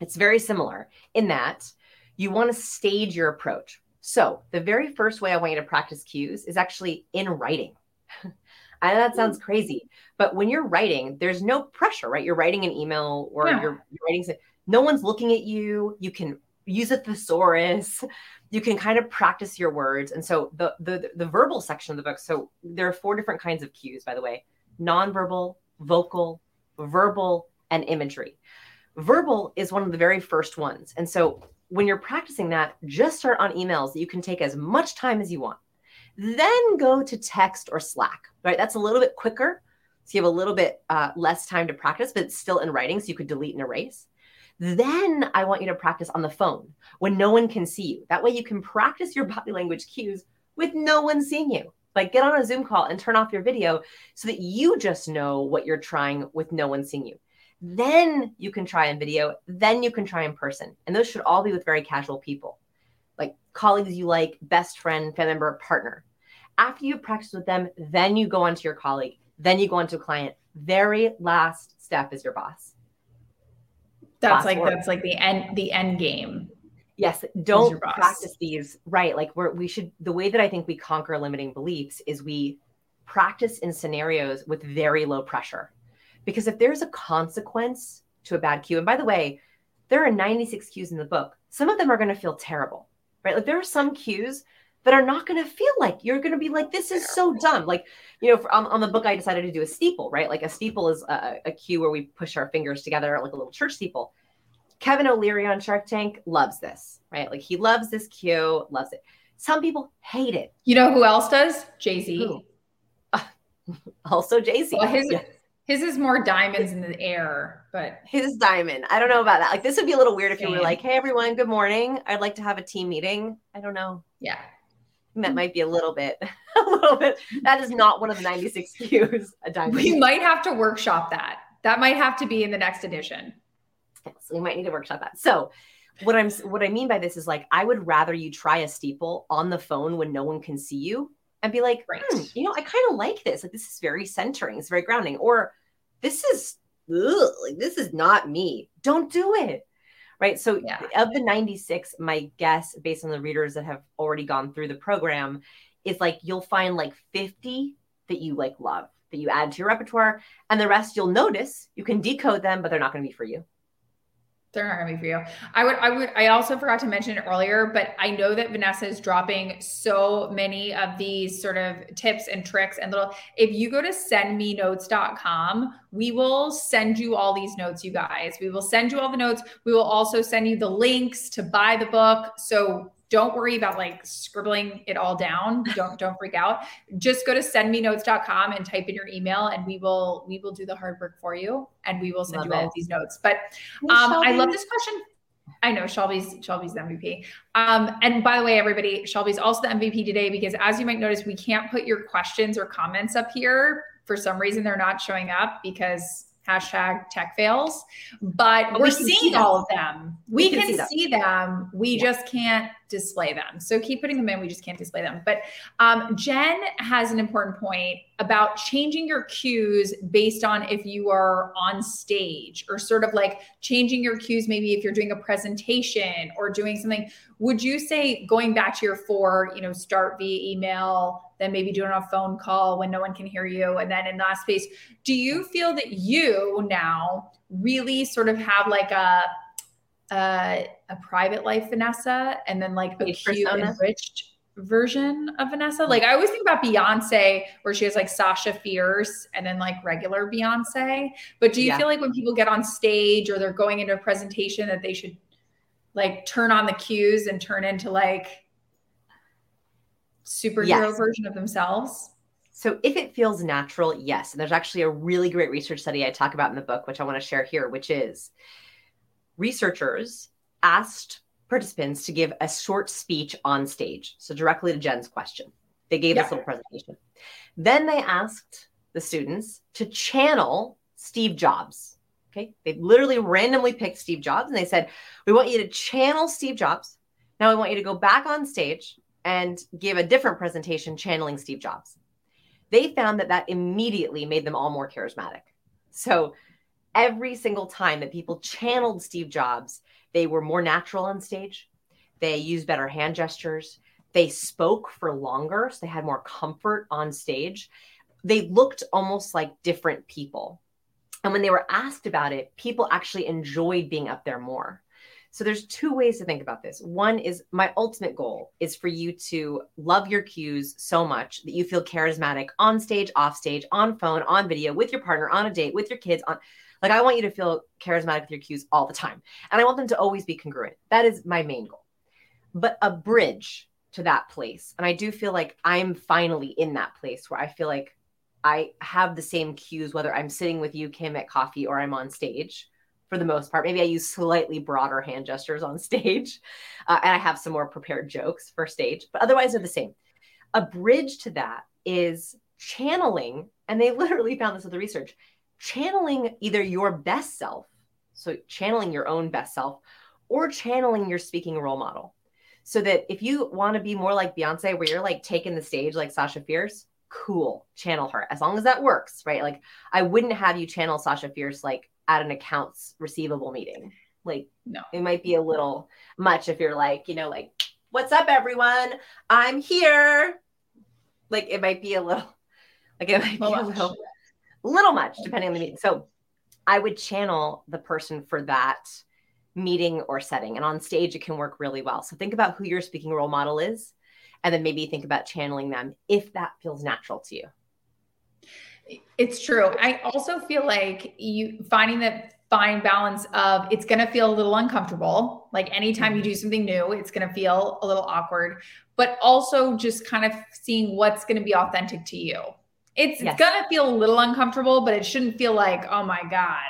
it's very similar in that you want to stage your approach. So the very first way I want you to practice cues is actually in writing. [laughs] I know that sounds mm. crazy, but when you're writing, there's no pressure, right? You're writing an email or yeah. you're, you're writing, no one's looking at you. You can use a thesaurus you can kind of practice your words and so the, the the verbal section of the book so there are four different kinds of cues by the way nonverbal vocal verbal and imagery verbal is one of the very first ones and so when you're practicing that just start on emails that you can take as much time as you want then go to text or slack right that's a little bit quicker so you have a little bit uh, less time to practice but it's still in writing so you could delete and erase then I want you to practice on the phone when no one can see you. That way you can practice your [laughs] body language cues with no one seeing you. Like get on a Zoom call and turn off your video so that you just know what you're trying with no one seeing you. Then you can try in video, then you can try in person. And those should all be with very casual people. Like colleagues you like, best friend, family member, partner. After you practice with them, then you go on to your colleague, then you go on to a client. Very last step is your boss. That's boss like order. that's like the end the end game. Yes, don't practice these right. Like we're we should the way that I think we conquer limiting beliefs is we practice in scenarios with very low pressure. Because if there's a consequence to a bad cue, and by the way, there are 96 cues in the book. Some of them are going to feel terrible, right? Like there are some cues that are not going to feel like you're going to be like, this is so dumb. Like, you know, for, on, on, the book, I decided to do a steeple, right? Like a steeple is a, a cue where we push our fingers together, like a little church steeple. Kevin O'Leary on Shark Tank loves this, right? Like he loves this cue, loves it. Some people hate it. You know who else does? Jay Z. [laughs] also Jay Z. Well, his yeah. His is more diamonds in the air, but his diamond. I don't know about that. Like this would be a little weird if you were like, "Hey everyone, good morning. I'd like to have a team meeting." I don't know. Yeah. That might be a little bit, [laughs] a little bit. That is not one of the 96 [laughs] cues. A diamond. We might have to workshop that. That might have to be in the next edition. Yes, we might need to workshop that. So, what I'm what I mean by this is like I would rather you try a steeple on the phone when no one can see you and be like, right. Hmm, you know, I kind of like this. Like this is very centering. It's very grounding. Or this is ugh, like this is not me. Don't do it. Right. So yeah. of the 96, my guess, based on the readers that have already gone through the program, is like you'll find like 50 that you like love, that you add to your repertoire. And the rest you'll notice, you can decode them, but they're not going to be for you. They're not gonna be for you. I would, I would, I also forgot to mention it earlier, but I know that Vanessa is dropping so many of these sort of tips and tricks and little. If you go to sendmenotes.com, we will send you all these notes, you guys. We will send you all the notes. We will also send you the links to buy the book. So don't worry about like scribbling it all down. Don't don't freak out. Just go to sendmenotes.com and type in your email and we will we will do the hard work for you and we will send love you all of these notes. But um, I love this question. I know Shelby's Shelby's the MVP. Um, and by the way, everybody, Shelby's also the MVP today because as you might notice, we can't put your questions or comments up here. For some reason, they're not showing up because hashtag tech fails, but, we're we seeing all of them. We, we can, can, see, see them. them. We yeah. just can't display them. So keep putting them in. We just can't display them. But um, Jen has an important point about changing your cues based on if you are on stage or sort of like changing your cues, maybe if you're doing a presentation or doing something. Would you say going back to your four, you know, start via email, then maybe doing a phone call when no one can hear you. And then in last space, do you feel that you now really sort of have like a, a, a private life Vanessa and then like a cute enriched version of Vanessa? Like I always think about Beyonce where she has like Sasha Fierce and then like regular Beyonce. But do you yeah. feel like when people get on stage or they're going into a presentation that they should like turn on the cues and turn into like superhero yes. version of themselves? So if it feels natural, yes. And there's actually a really great research study I talk about in the book, which I want to share here, which is researchers asked participants to give a short speech on stage. So directly to Jen's question. They gave yeah. this little presentation. Then they asked the students to channel Steve Jobs. Okay. They literally randomly picked Steve Jobs and they said, We want you to channel Steve Jobs. Now we want you to go back on stage and give a different presentation channeling Steve Jobs. They found that that immediately made them all more charismatic. So every single time that people channeled Steve Jobs, they were more natural on stage. They used better hand gestures. They spoke for longer, so they had more comfort on stage. They looked almost like different people. And when they were asked about it, people actually enjoyed being up there more. So there's two ways to think about this. One is my ultimate goal is for you to love your cues so much that you feel charismatic on stage, off stage, on phone, on video, with your partner, on a date, with your kids, on like I want you to feel charismatic with your cues all the time. And I want them to always be congruent. That is my main goal. But a bridge to that place. And I do feel like I'm finally in that place where I feel like I have the same cues, whether I'm sitting with you, Kim, at coffee or I'm on stage for the most part. Maybe I use slightly broader hand gestures on [laughs] stage, uh, and I have some more prepared jokes for stage, but otherwise they're the same. A bridge to that is channeling, and they [laughs] literally found this with the research channeling either your best self, so channeling your own best self, or channeling your speaking role model. So that if you want to be more like Beyonce, where you're like taking the stage like Sasha Fierce, cool, channel her as long as that works, right? Like I wouldn't have you channel Sasha Fierce like at an accounts receivable meeting. Like, no, it might be a little much if you're like, you know, like, what's up, everyone? I'm here. Like, it might be a little, like, it might be a little, little much depending on the meeting. So, I would channel the person for that meeting or setting. And on stage, it can work really well. So, think about who your speaking role model is and then maybe think about channeling them if that feels natural to you. It's true. I also feel like you finding that fine balance of it's going to feel a little uncomfortable. Like anytime you mm-hmm. do something new, it's going to feel a little awkward, but also just kind of seeing what's going to be authentic to you. It's, yes. it's going to feel a little uncomfortable, but it shouldn't feel like, oh my God,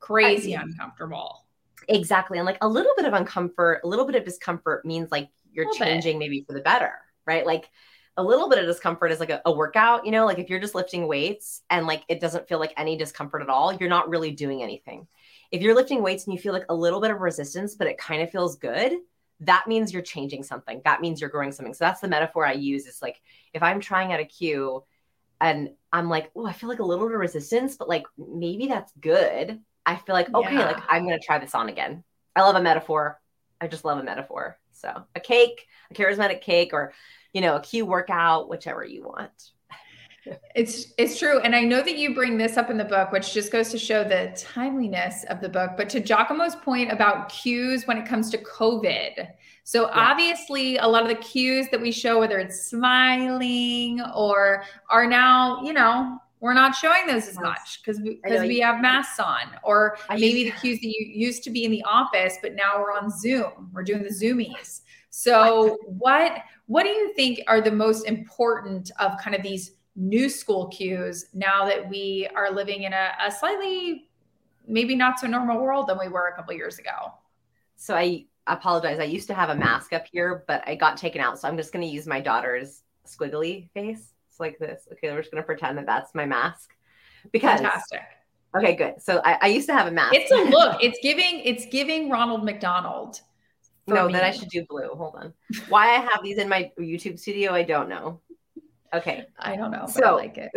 crazy I, uncomfortable. Exactly. And like a little bit of uncomfort, a little bit of discomfort means like you're changing bit. maybe for the better right? Like a little bit of discomfort is like a, a, workout, you know, like if you're just lifting weights and like it doesn't feel like any discomfort at all, you're not really doing anything. If you're lifting weights and you feel like a little bit of resistance, but it kind of feels good, that means you're changing something. That means you're growing something. So that's the metaphor I use is like if I'm trying out a cue and I'm like, oh, I feel like a little bit of resistance, but like maybe that's good. I feel like, okay, yeah. like I'm going to try this on again. I love a metaphor. I just love a metaphor. So a cake, a charismatic cake, or you know, a cue workout, whichever you want. It's it's true, and I know that you bring this up in the book, which just goes to show the timeliness of the book. But to Giacomo's point about cues when it comes to COVID, so yeah. obviously a lot of the cues that we show, whether it's smiling or are now, you know, we're not showing those as much because because we, we have masks on, or maybe the cues that you used to be in the office, but now we're on Zoom. We're doing the Zoomies. So what what do you think are the most important of kind of these new school cues now that we are living in a, a slightly maybe not so normal world than we were a couple years ago? So I apologize. I used to have a mask up here, but I got taken out. So I'm just going to use my daughter's squiggly face. It's like this. Okay, we're just going to pretend that that's my mask. Because fantastic. Okay, good. So I, I used to have a mask. It's a [laughs] look. It's giving. It's giving Ronald McDonald no, me. then I should do blue. Hold on. Why I have these in my YouTube studio, I don't know. Okay. I don't know. so I like it.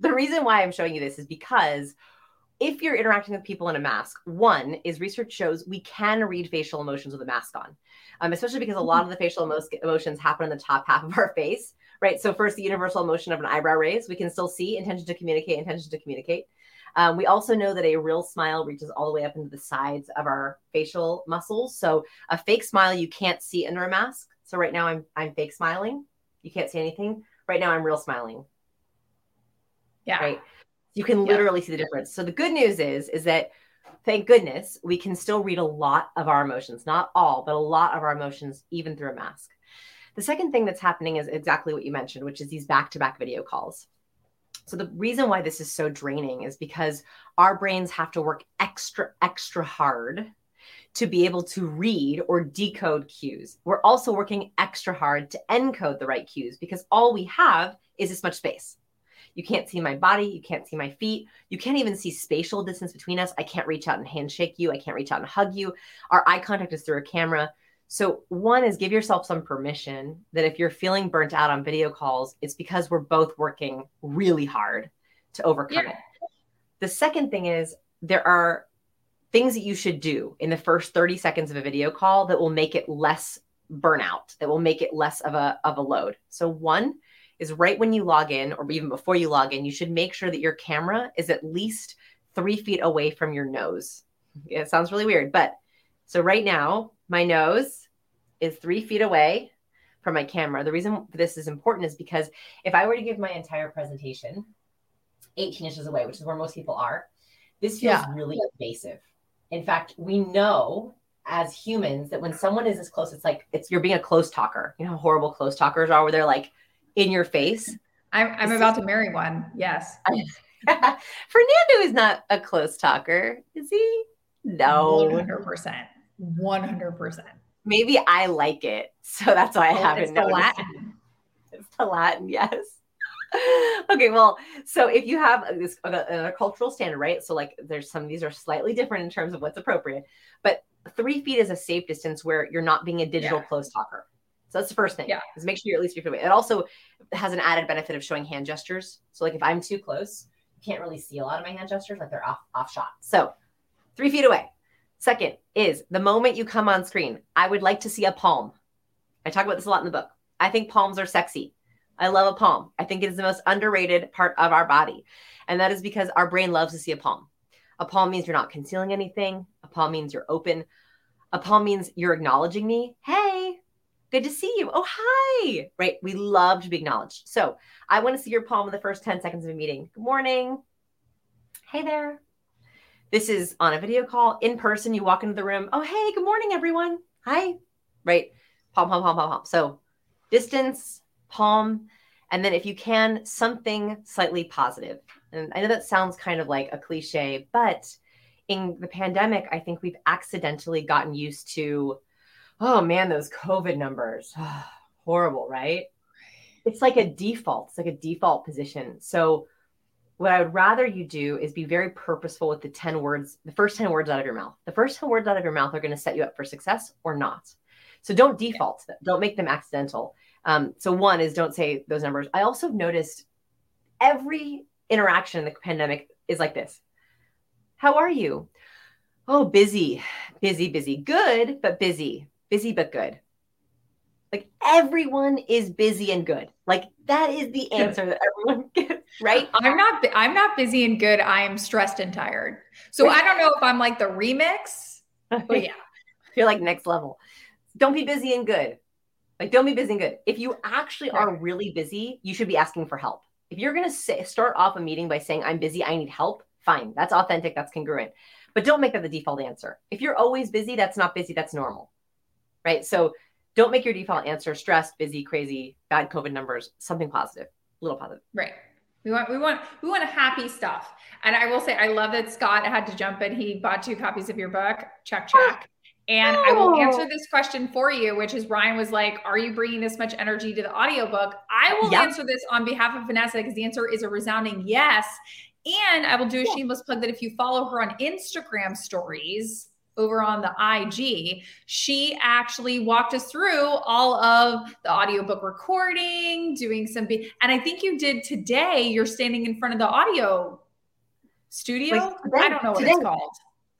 The reason why I'm showing you this is because if you're interacting with people in a mask, one is research shows we can read facial emotions with a mask on, um, especially because a lot of the facial emo- emotions happen in the top [laughs] half of our face, right? So, first, the universal emotion of an eyebrow raise, we can still see intention to communicate, intention to communicate. Um, we also know that a real smile reaches all the way up into the sides of our facial muscles. So a fake smile you can't see under a mask. So right now I'm I'm fake smiling. You can't see anything. Right now I'm real smiling. Yeah. Right. You can literally yeah. see the difference. So the good news is is that thank goodness we can still read a lot of our emotions, not all, but a lot of our emotions even through a mask. The second thing that's happening is exactly what you mentioned, which is these back-to-back video calls. So the reason why this is so draining is because our brains have to work extra, extra hard to be able to read or decode cues. We're also working extra hard to encode the right cues because all we have is this much space. You can't see my body. You can't see my feet. You can't even see spatial distance between us. I can't reach out and handshake you. I can't reach out and hug you. Our eye contact is through a camera. So, one is give yourself some permission that if you're feeling burnt out on video calls, it's because we're both working really hard to overcome yeah. it. The second thing is there are things that you should do in the first 30 seconds of a video call that will make it less burnout, that will make it less of a, of a load. So, one is right when you log in, or even before you log in, you should make sure that your camera is at least three feet away from your nose. It sounds really weird, but so right now, my nose is three feet away from my camera. The reason this is important is because if I were to give my entire presentation 18 inches away, which is where most people are, this feels yeah. really invasive. In fact, we know as humans that when someone is this close, it's like it's you're being a close talker. You know how horrible close talkers are, where they're like in your face. I'm, I'm about to marry one. Yes. [laughs] Fernando is not a close talker, is he? No. 100%. 100% maybe I like it. So that's why I oh, haven't it's noticed. The Latin. It's the Latin, yes. [laughs] okay, well, so if you have this a, a, cultural standard, right? So like there's some of these are slightly different in terms of what's appropriate, but three feet is a safe distance where you're not being a digital yeah. close talker. So that's the first thing. Yeah. Is make sure you're at least three feet away. It also has an added benefit of showing hand gestures. So like if I'm too close, you can't really see a lot of my hand gestures, like they're off off shot. So three feet away. Second is the moment you come on screen, I would like to see a palm. I talk about this a lot in the book. I think palms are sexy. I love a palm. I think it is the most underrated part of our body. And that is because our brain loves to see a palm. A palm means you're not concealing anything. A palm means you're open. A palm means you're acknowledging me. Hey, good to see you. Oh, hi. Right. We love to be acknowledged. So I want to see your palm in the first 10 seconds of a meeting. Good morning. Hey there. This is on a video call in person. You walk into the room. Oh, hey, good morning, everyone. Hi. Right. Palm, palm, palm, palm, palm. So distance, palm, and then if you can, something slightly positive. And I know that sounds kind of like a cliche, but in the pandemic, I think we've accidentally gotten used to, oh man, those COVID numbers. [sighs] Horrible, right? It's like a default, it's like a default position. So, what I would rather you do is be very purposeful with the 10 words, the first 10 words out of your mouth. The first 10 words out of your mouth are going to set you up for success or not. So don't default them. Don't make them accidental. Um, so one is don't say those numbers. I also noticed every interaction in the pandemic is like this. How are you? Oh, busy, busy, busy. Good, but busy. Busy, but good. Like everyone is busy and good. Like that is the answer that everyone [laughs] gets, right? I'm not I'm not busy and good. I am stressed and tired. So I don't know if I'm like the remix. But [laughs] yeah. You're like next level. Don't be busy and good. Like, don't be busy and good. If you actually are really busy, you should be asking for help. If you're going to say, start off a meeting by saying, I'm busy, I need help, fine. That's authentic, that's congruent. But don't make that the default answer. If you're always busy, that's not busy, that's normal. Right. So don't make your default answer stressed, busy, crazy, bad COVID numbers, something positive, a little positive. Right. We want we want we want happy stuff. And I will say I love that Scott had to jump in. He bought two copies of your book. Check check. And oh. I will answer oh. this question for you, which is Ryan was like, Are you bringing this much energy to the audiobook? I will yep. answer this on behalf of Vanessa because the answer is a resounding yes. And I will do a shameless plug that if you follow her on Instagram stories over on the IG, she actually walked us through all of the audiobook recording, doing some, be- and I think you did today. You're standing in front of the audio studio. Like today, I don't know what today. it's called.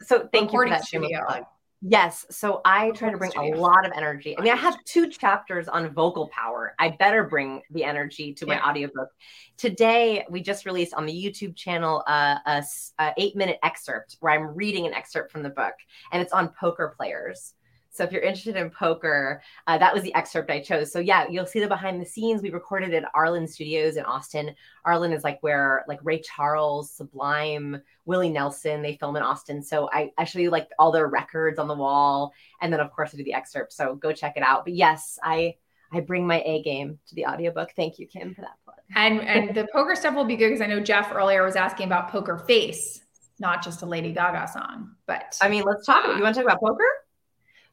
So thank recording you for that shameless plug. Yes. So I try to bring a lot of energy. I mean, I have two chapters on vocal power. I better bring the energy to my yeah. audiobook. Today, we just released on the YouTube channel uh, a, a eight minute excerpt where I'm reading an excerpt from the book, and it's on poker players. So if you're interested in poker, uh, that was the excerpt I chose. So yeah, you'll see the behind the scenes. We recorded at Arlyn Studios in Austin. Arlyn is like where like Ray Charles, Sublime, Willie Nelson, they film in Austin. So I actually like all their records on the wall. And then of course I do the excerpt. So go check it out. But yes, I I bring my A game to the audiobook. Thank you, Kim, for that plug. And and the poker stuff will be good because I know Jeff earlier was asking about Poker Face, not just a Lady Gaga song. But I mean, let's talk. Uh, you want to talk about poker?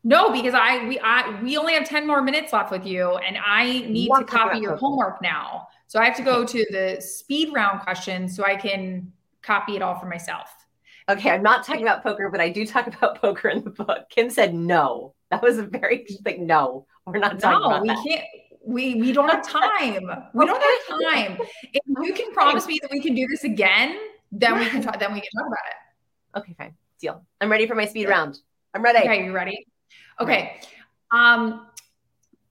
No, because I we I we only have 10 more minutes left with you and I need to copy your homework now. So I have to go to the speed round questions so I can copy it all for myself. Okay, I'm not talking about poker, but I do talk about [laughs] poker in the book. Kim said no. That was a very [laughs] like no. We're not talking no, about we that. can't we we don't have time. We don't have [laughs] time. If you can promise me that we can do this again, then we can talk then we can talk about it. Okay, fine. Deal. I'm ready for my speed round. I'm ready. Okay, you ready? Okay. Um,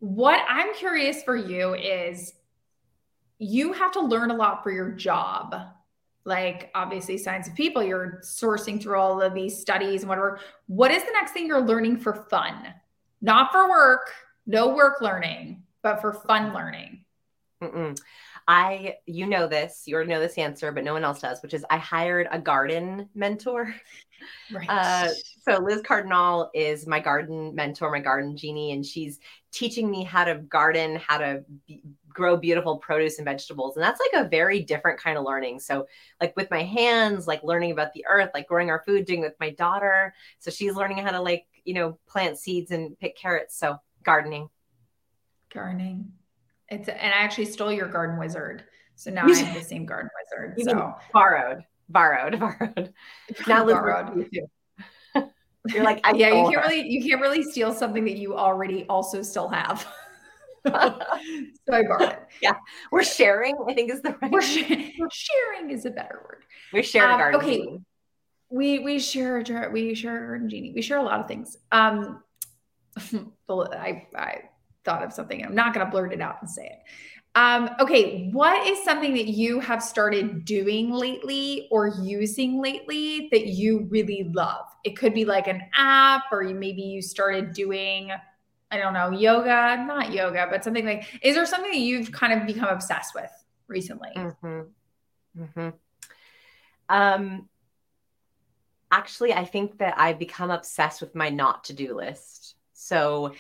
what I'm curious for you is you have to learn a lot for your job. Like obviously science of people, you're sourcing through all of these studies and whatever. What is the next thing you're learning for fun? Not for work, no work learning, but for fun learning. Mm-mm. I, you know this, you already know this answer, but no one else does, which is I hired a garden mentor. Right. Uh, so Liz Cardinal is my garden mentor, my garden genie, and she's teaching me how to garden, how to be, grow beautiful produce and vegetables. And that's like a very different kind of learning. So, like with my hands, like learning about the earth, like growing our food, doing with my daughter. So she's learning how to like, you know, plant seeds and pick carrots. So gardening. Gardening. It's and I actually stole your garden wizard. So now I have the same garden wizard. You so borrowed, borrowed, [laughs] borrowed. Now [laughs] borrowed. [laughs] You're like, yeah, you can't her. really you can't really steal something that you already also still have. so I borrowed it. Yeah, we're sharing. I think is the right. We're sh- sharing is a better word. We share um, garden. Okay, genie. we we share we share garden genie. We share a lot of things. Um, I I thought of something. I'm not going to blurt it out and say it. Um, okay, what is something that you have started doing lately or using lately that you really love? It could be like an app, or maybe you started doing, I don't know, yoga, not yoga, but something like. Is there something that you've kind of become obsessed with recently? Mm-hmm. Mm-hmm. Um, actually, I think that I've become obsessed with my not to do list. So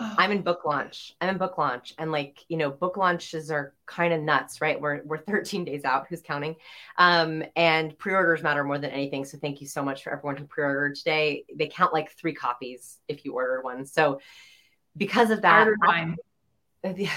I'm in book launch. I'm in book launch. And like, you know, book launches are kind of nuts, right? We're we're [laughs] 13 days out. Who's counting? Um, and pre-orders matter more than anything. So thank you so much for everyone who pre-ordered today. They count like three copies if you order one. So because of that, [laughs] yeah,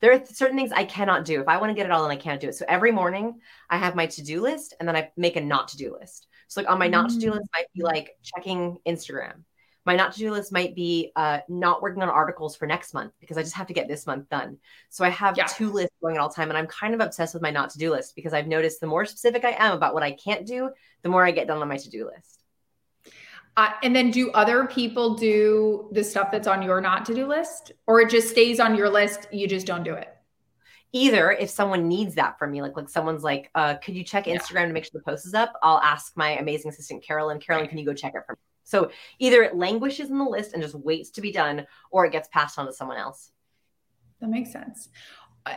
there are certain things I cannot do. If I want to get it all and I can't do it. So every morning I have my to-do list and then I make a not to-do list. So like on my not to-do mm. list might be like checking Instagram my not to do list might be uh, not working on articles for next month because I just have to get this month done. So I have yeah. two lists going at all time, and I'm kind of obsessed with my not to do list because I've noticed the more specific I am about what I can't do, the more I get done on my to do list. Uh, and then do other people do the stuff that's on your not to do list, or it just stays on your list? You just don't do it either if someone needs that from me like like someone's like uh could you check instagram yeah. to make sure the post is up i'll ask my amazing assistant carolyn carolyn right. can you go check it for me so either it languishes in the list and just waits to be done, or it gets passed on to someone else. That makes sense. Uh,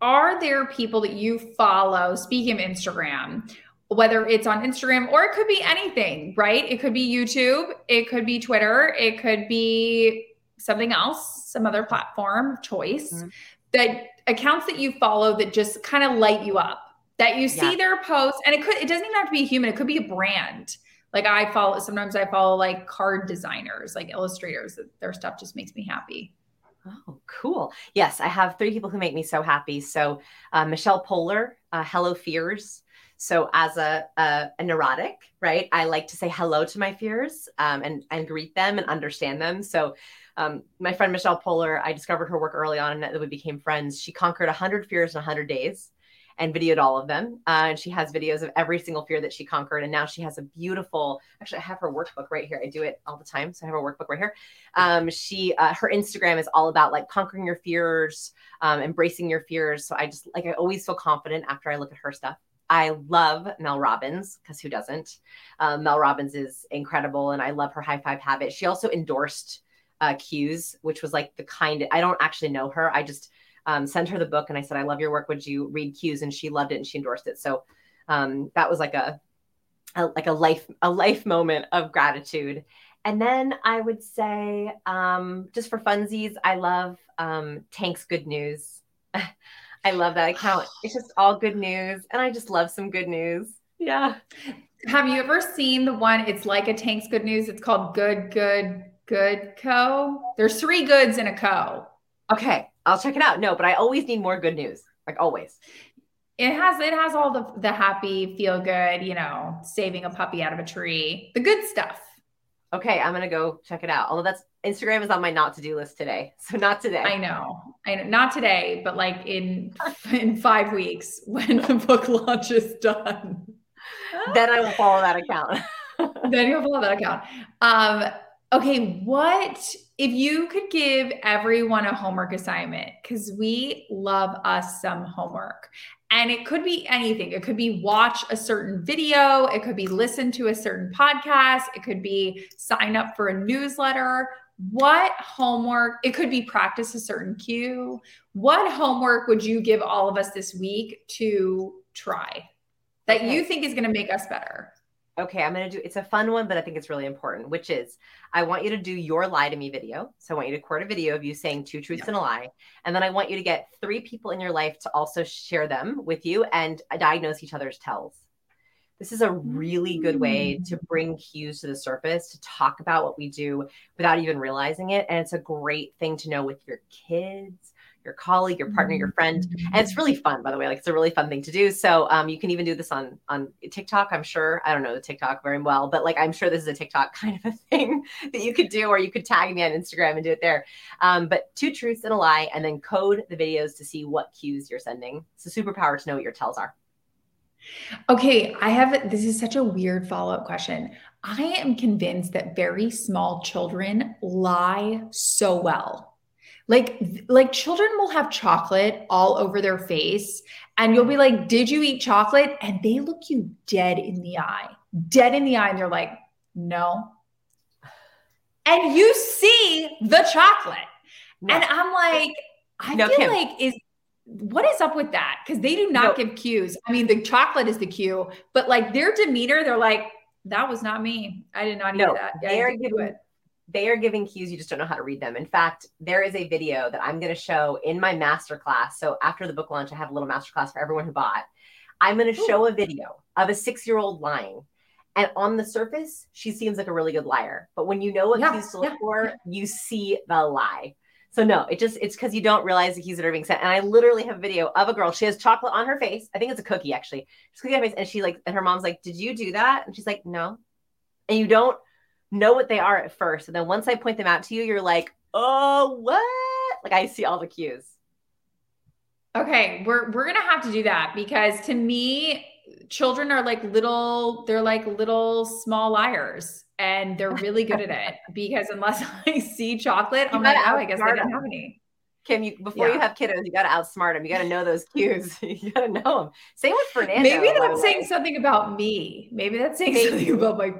are there people that you follow, speaking of Instagram, whether it's on Instagram or it could be anything, right? It could be YouTube, it could be Twitter, it could be something else, some other platform choice, mm-hmm. that accounts that you follow that just kind of light you up, that you see yeah. their posts, and it could, it doesn't even have to be a human, it could be a brand like I follow sometimes I follow like card designers, like illustrators. Their stuff just makes me happy. Oh, cool. Yes, I have three people who make me so happy. So uh, Michelle Poler, uh, Hello Fears. So as a, a, a, neurotic, right, I like to say hello to my fears um, and and greet them and understand them. So um, my friend Michelle Poler, I discovered her work early on and we became friends. She conquered 100 fears in 100 days and videoed all of them. Uh, and she has videos of every single fear that she conquered. And now she has a beautiful, actually, I have her workbook right here. I do it all the time. So I have her workbook right here. Um, she, uh, her Instagram is all about like conquering your fears, um, embracing your fears. So I just like, I always feel confident after I look at her stuff. I love Mel Robbins because who doesn't? Um, Mel Robbins is incredible, and I love her high five habit. She also endorsed uh, which was like the kind. Of, I don't actually know her. I just um, sent her the book and I said, I love your work. Would you read Cues? And she loved it and she endorsed it. So um, that was like a, a, like a life a life moment of gratitude. And then I would say, um, just for funsies, I love um, Tank's Good News. [laughs] I love that account. [sighs] It's just all good news, and I just love some good news. Yeah. Have you ever seen the one? It's like a Tank's Good News. It's called Good Good Good Co. There's three goods in a co. Okay. I'll check it out. No, but I always need more good news. Like always. It has it has all the the happy, feel good, you know, saving a puppy out of a tree. The good stuff. Okay, I'm gonna go check it out. Although that's Instagram is on my not to do list today, [laughs] so not today. I know, I know, not today, but like in [laughs] in five weeks when the book launch is done, then I will follow that account. [laughs] then you'll follow that account. Um, okay, what if you could give everyone a homework assignment, because we love us some homework. And it could be anything. It could be watch a certain video, it could be listen to a certain podcast, it could be sign up for a newsletter. What homework? It could be practice a certain cue. What homework would you give all of us this week to try that okay. you think is going to make us better? Okay, I'm going to do it's a fun one, but I think it's really important, which is I want you to do your lie to me video. So I want you to record a video of you saying two truths yeah. and a lie. And then I want you to get three people in your life to also share them with you and diagnose each other's tells. This is a really good way to mm. bring cues to the surface, to talk about what we do without even realizing it. And it's a great thing to know with your kids, your colleague, your partner, your friend. And it's really fun, by the way. Like it's a really fun thing to do. So um, you can even do this on on TikTok. I'm sure. I don't know the TikTok very well, but like I'm sure this is a TikTok [laughs] kind of a thing that you could do, or you could tag me on Instagram and do it there. Um, but two truths and a lie, and then code the videos to see what cues you're sending. It's a superpower to know what your tells are. Okay, I have this is such a weird follow up question. I am convinced that very small children lie so well like like children will have chocolate all over their face and you'll be like did you eat chocolate? And they look you dead in the eye dead in the eye and they're like no. And you see the chocolate. No. and i'm like i no, feel Kim. like is what is up with that? Because they do not no. give cues. I mean the chocolate is the cue but like their demeanor they're like that was not me. I did not eat that. They are giving they are giving cues you just don't know how to read them. In fact there is a video that i'm going to show in my masterclass. So after the book launch i have a little masterclass for everyone who bought. I'm going to show a video of a six year old lying and on the surface she seems like a really good liar. But when you know what yeah, cues to look yeah. for you see the lie. So no it just it's because you don't realize the cues that are being sent and i literally have a video of a girl. She has chocolate on her face. I think it's a cookie actually. She's cookie on her face. And she like and her mom's like did you do that? And she's like no. And you don't know what they are at first. And then once I point them out to you, you're like, oh, what? Like I see all the cues. Okay, we're we're gonna have to do that because to me, children are like little, they're like little small liars and they're really good at it [laughs] because unless [laughs] I see chocolate, you I'm like, oh, I guess I don't have any. Kim, you before yeah. you have kiddos, you got to outsmart them. You got to know those cues. [laughs] you got to know them. Same with Fernando. Maybe that's saying something about me. Maybe that's saying Maybe. something about my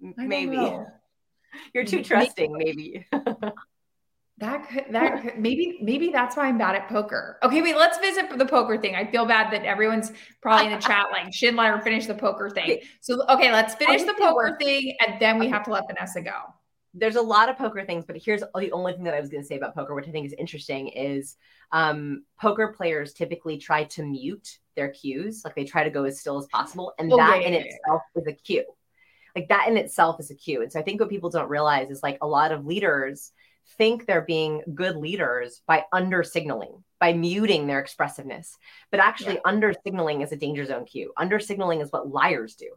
maybe. [laughs] you're too trusting maybe, [laughs] that could that could, maybe maybe that's why i'm bad at poker. Okay wait let's visit for the poker thing. I feel bad that everyone's probably in the chat [laughs] like should let her finish the poker thing. So okay let's finish the poker thing and then we have to let vanessa go. There's a lot of poker things, but here's the only thing that I was going to say about poker, which I think is interesting, is um, poker players typically try to mute their cues, like they try to go as still as possible, and oh, that yeah, in yeah, itself yeah. is a cue like that in itself is a cue. And so I think what people don't realize is like a lot of leaders think they're being good leaders by under signaling, by muting their expressiveness. But actually, yeah. under signaling is a danger zone cue. Under signaling is what liars do,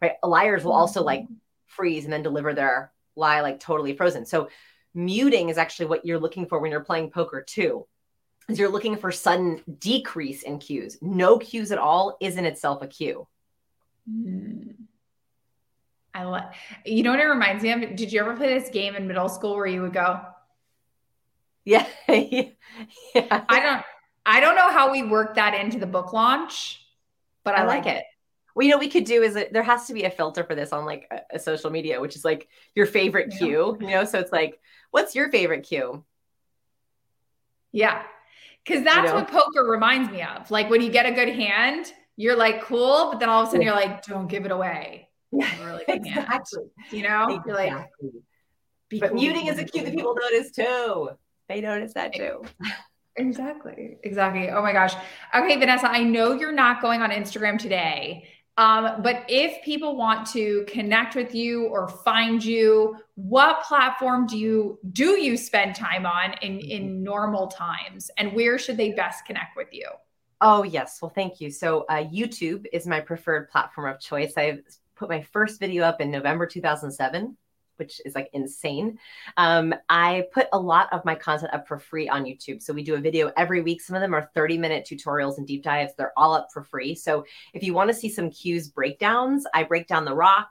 right? Liars will also like mm-hmm. freeze and then deliver their lie like totally frozen. So muting is actually what you're looking for when you're playing poker too. Is you're looking for sudden decrease in cues. No cues at all is in itself a cue. Mm. I love, you know what it reminds me of? Did you ever play this game in middle school where you would go? Yeah. [laughs] yeah. I don't, I don't know how we work that into the book launch, but I, I like, like it. Well, you know, we could do is there has to be a filter for this on like a, a social media, which is like your favorite yeah. cue, you know? So it's like, what's your favorite cue? Yeah. Cause that's you know? what poker reminds me of. Like when you get a good hand, you're like, cool. But then all of a sudden yeah. you're like, don't give it away. Yeah, really [laughs] exactly. You know, exactly. like, but cool. muting is a cue that people notice too. They notice that too. [laughs] Exactly. Exactly. Oh my gosh. Okay, Vanessa, I know you're not going on Instagram today. Um, but if people want to connect with you or find you, what platform do you do you spend time on in in normal times, and where should they best connect with you? Oh yes, well thank you. So uh, YouTube is my preferred platform of choice. I've put my first video up in November 2007 which is like insane. Um, I put a lot of my content up for free on YouTube. So we do a video every week. Some of them are 30 minute tutorials and deep dives. They're all up for free. So if you want to see some cues breakdowns, I break down the rock,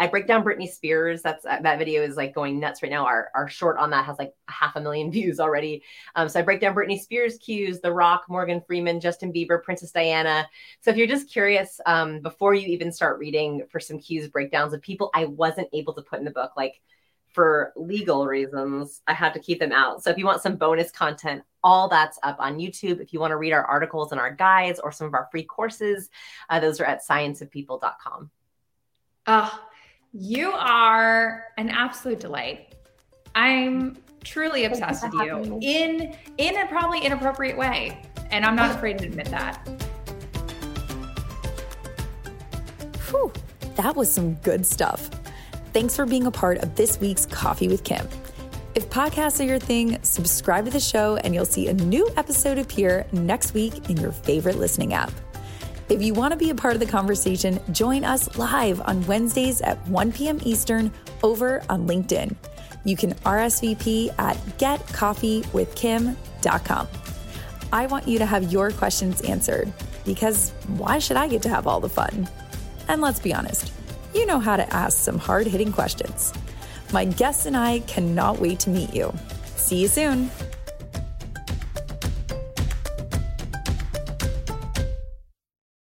I break down Britney Spears. That's uh, that video is like going nuts right now. Our, our short on that has like half a million [laughs] views already. Um, so I break down Britney Spears cues, The Rock, Morgan Freeman, Justin Bieber, Princess Diana. So if you're just curious, um, before you even start reading for some cues breakdowns of people I wasn't able to put in the book, like for legal reasons, I had to keep them out. So if you want some bonus content, all that's up on YouTube. If you want to read our articles and our guides or some of our free courses, uh, those are at scienceofpeople.com. Ah, you are an absolute delight. I'm truly obsessed with you in in a probably inappropriate way, and I'm not afraid to admit that. Whew, that was some good stuff. Thanks for being a part of this week's Coffee with Kim. If If podcasts are your thing, subscribe to the show and you'll see a new episode appear next week in your favorite listening app. If you want to be a part of the conversation, join us live on Wednesdays at 1 p.m. Eastern over on LinkedIn. You can RSVP at getcoffeewithkim.com. I want you to have your questions answered because why should I get to have all the fun? And let's be honest, you know how to ask some hard hitting questions. My guests and I cannot wait to meet you. See you soon.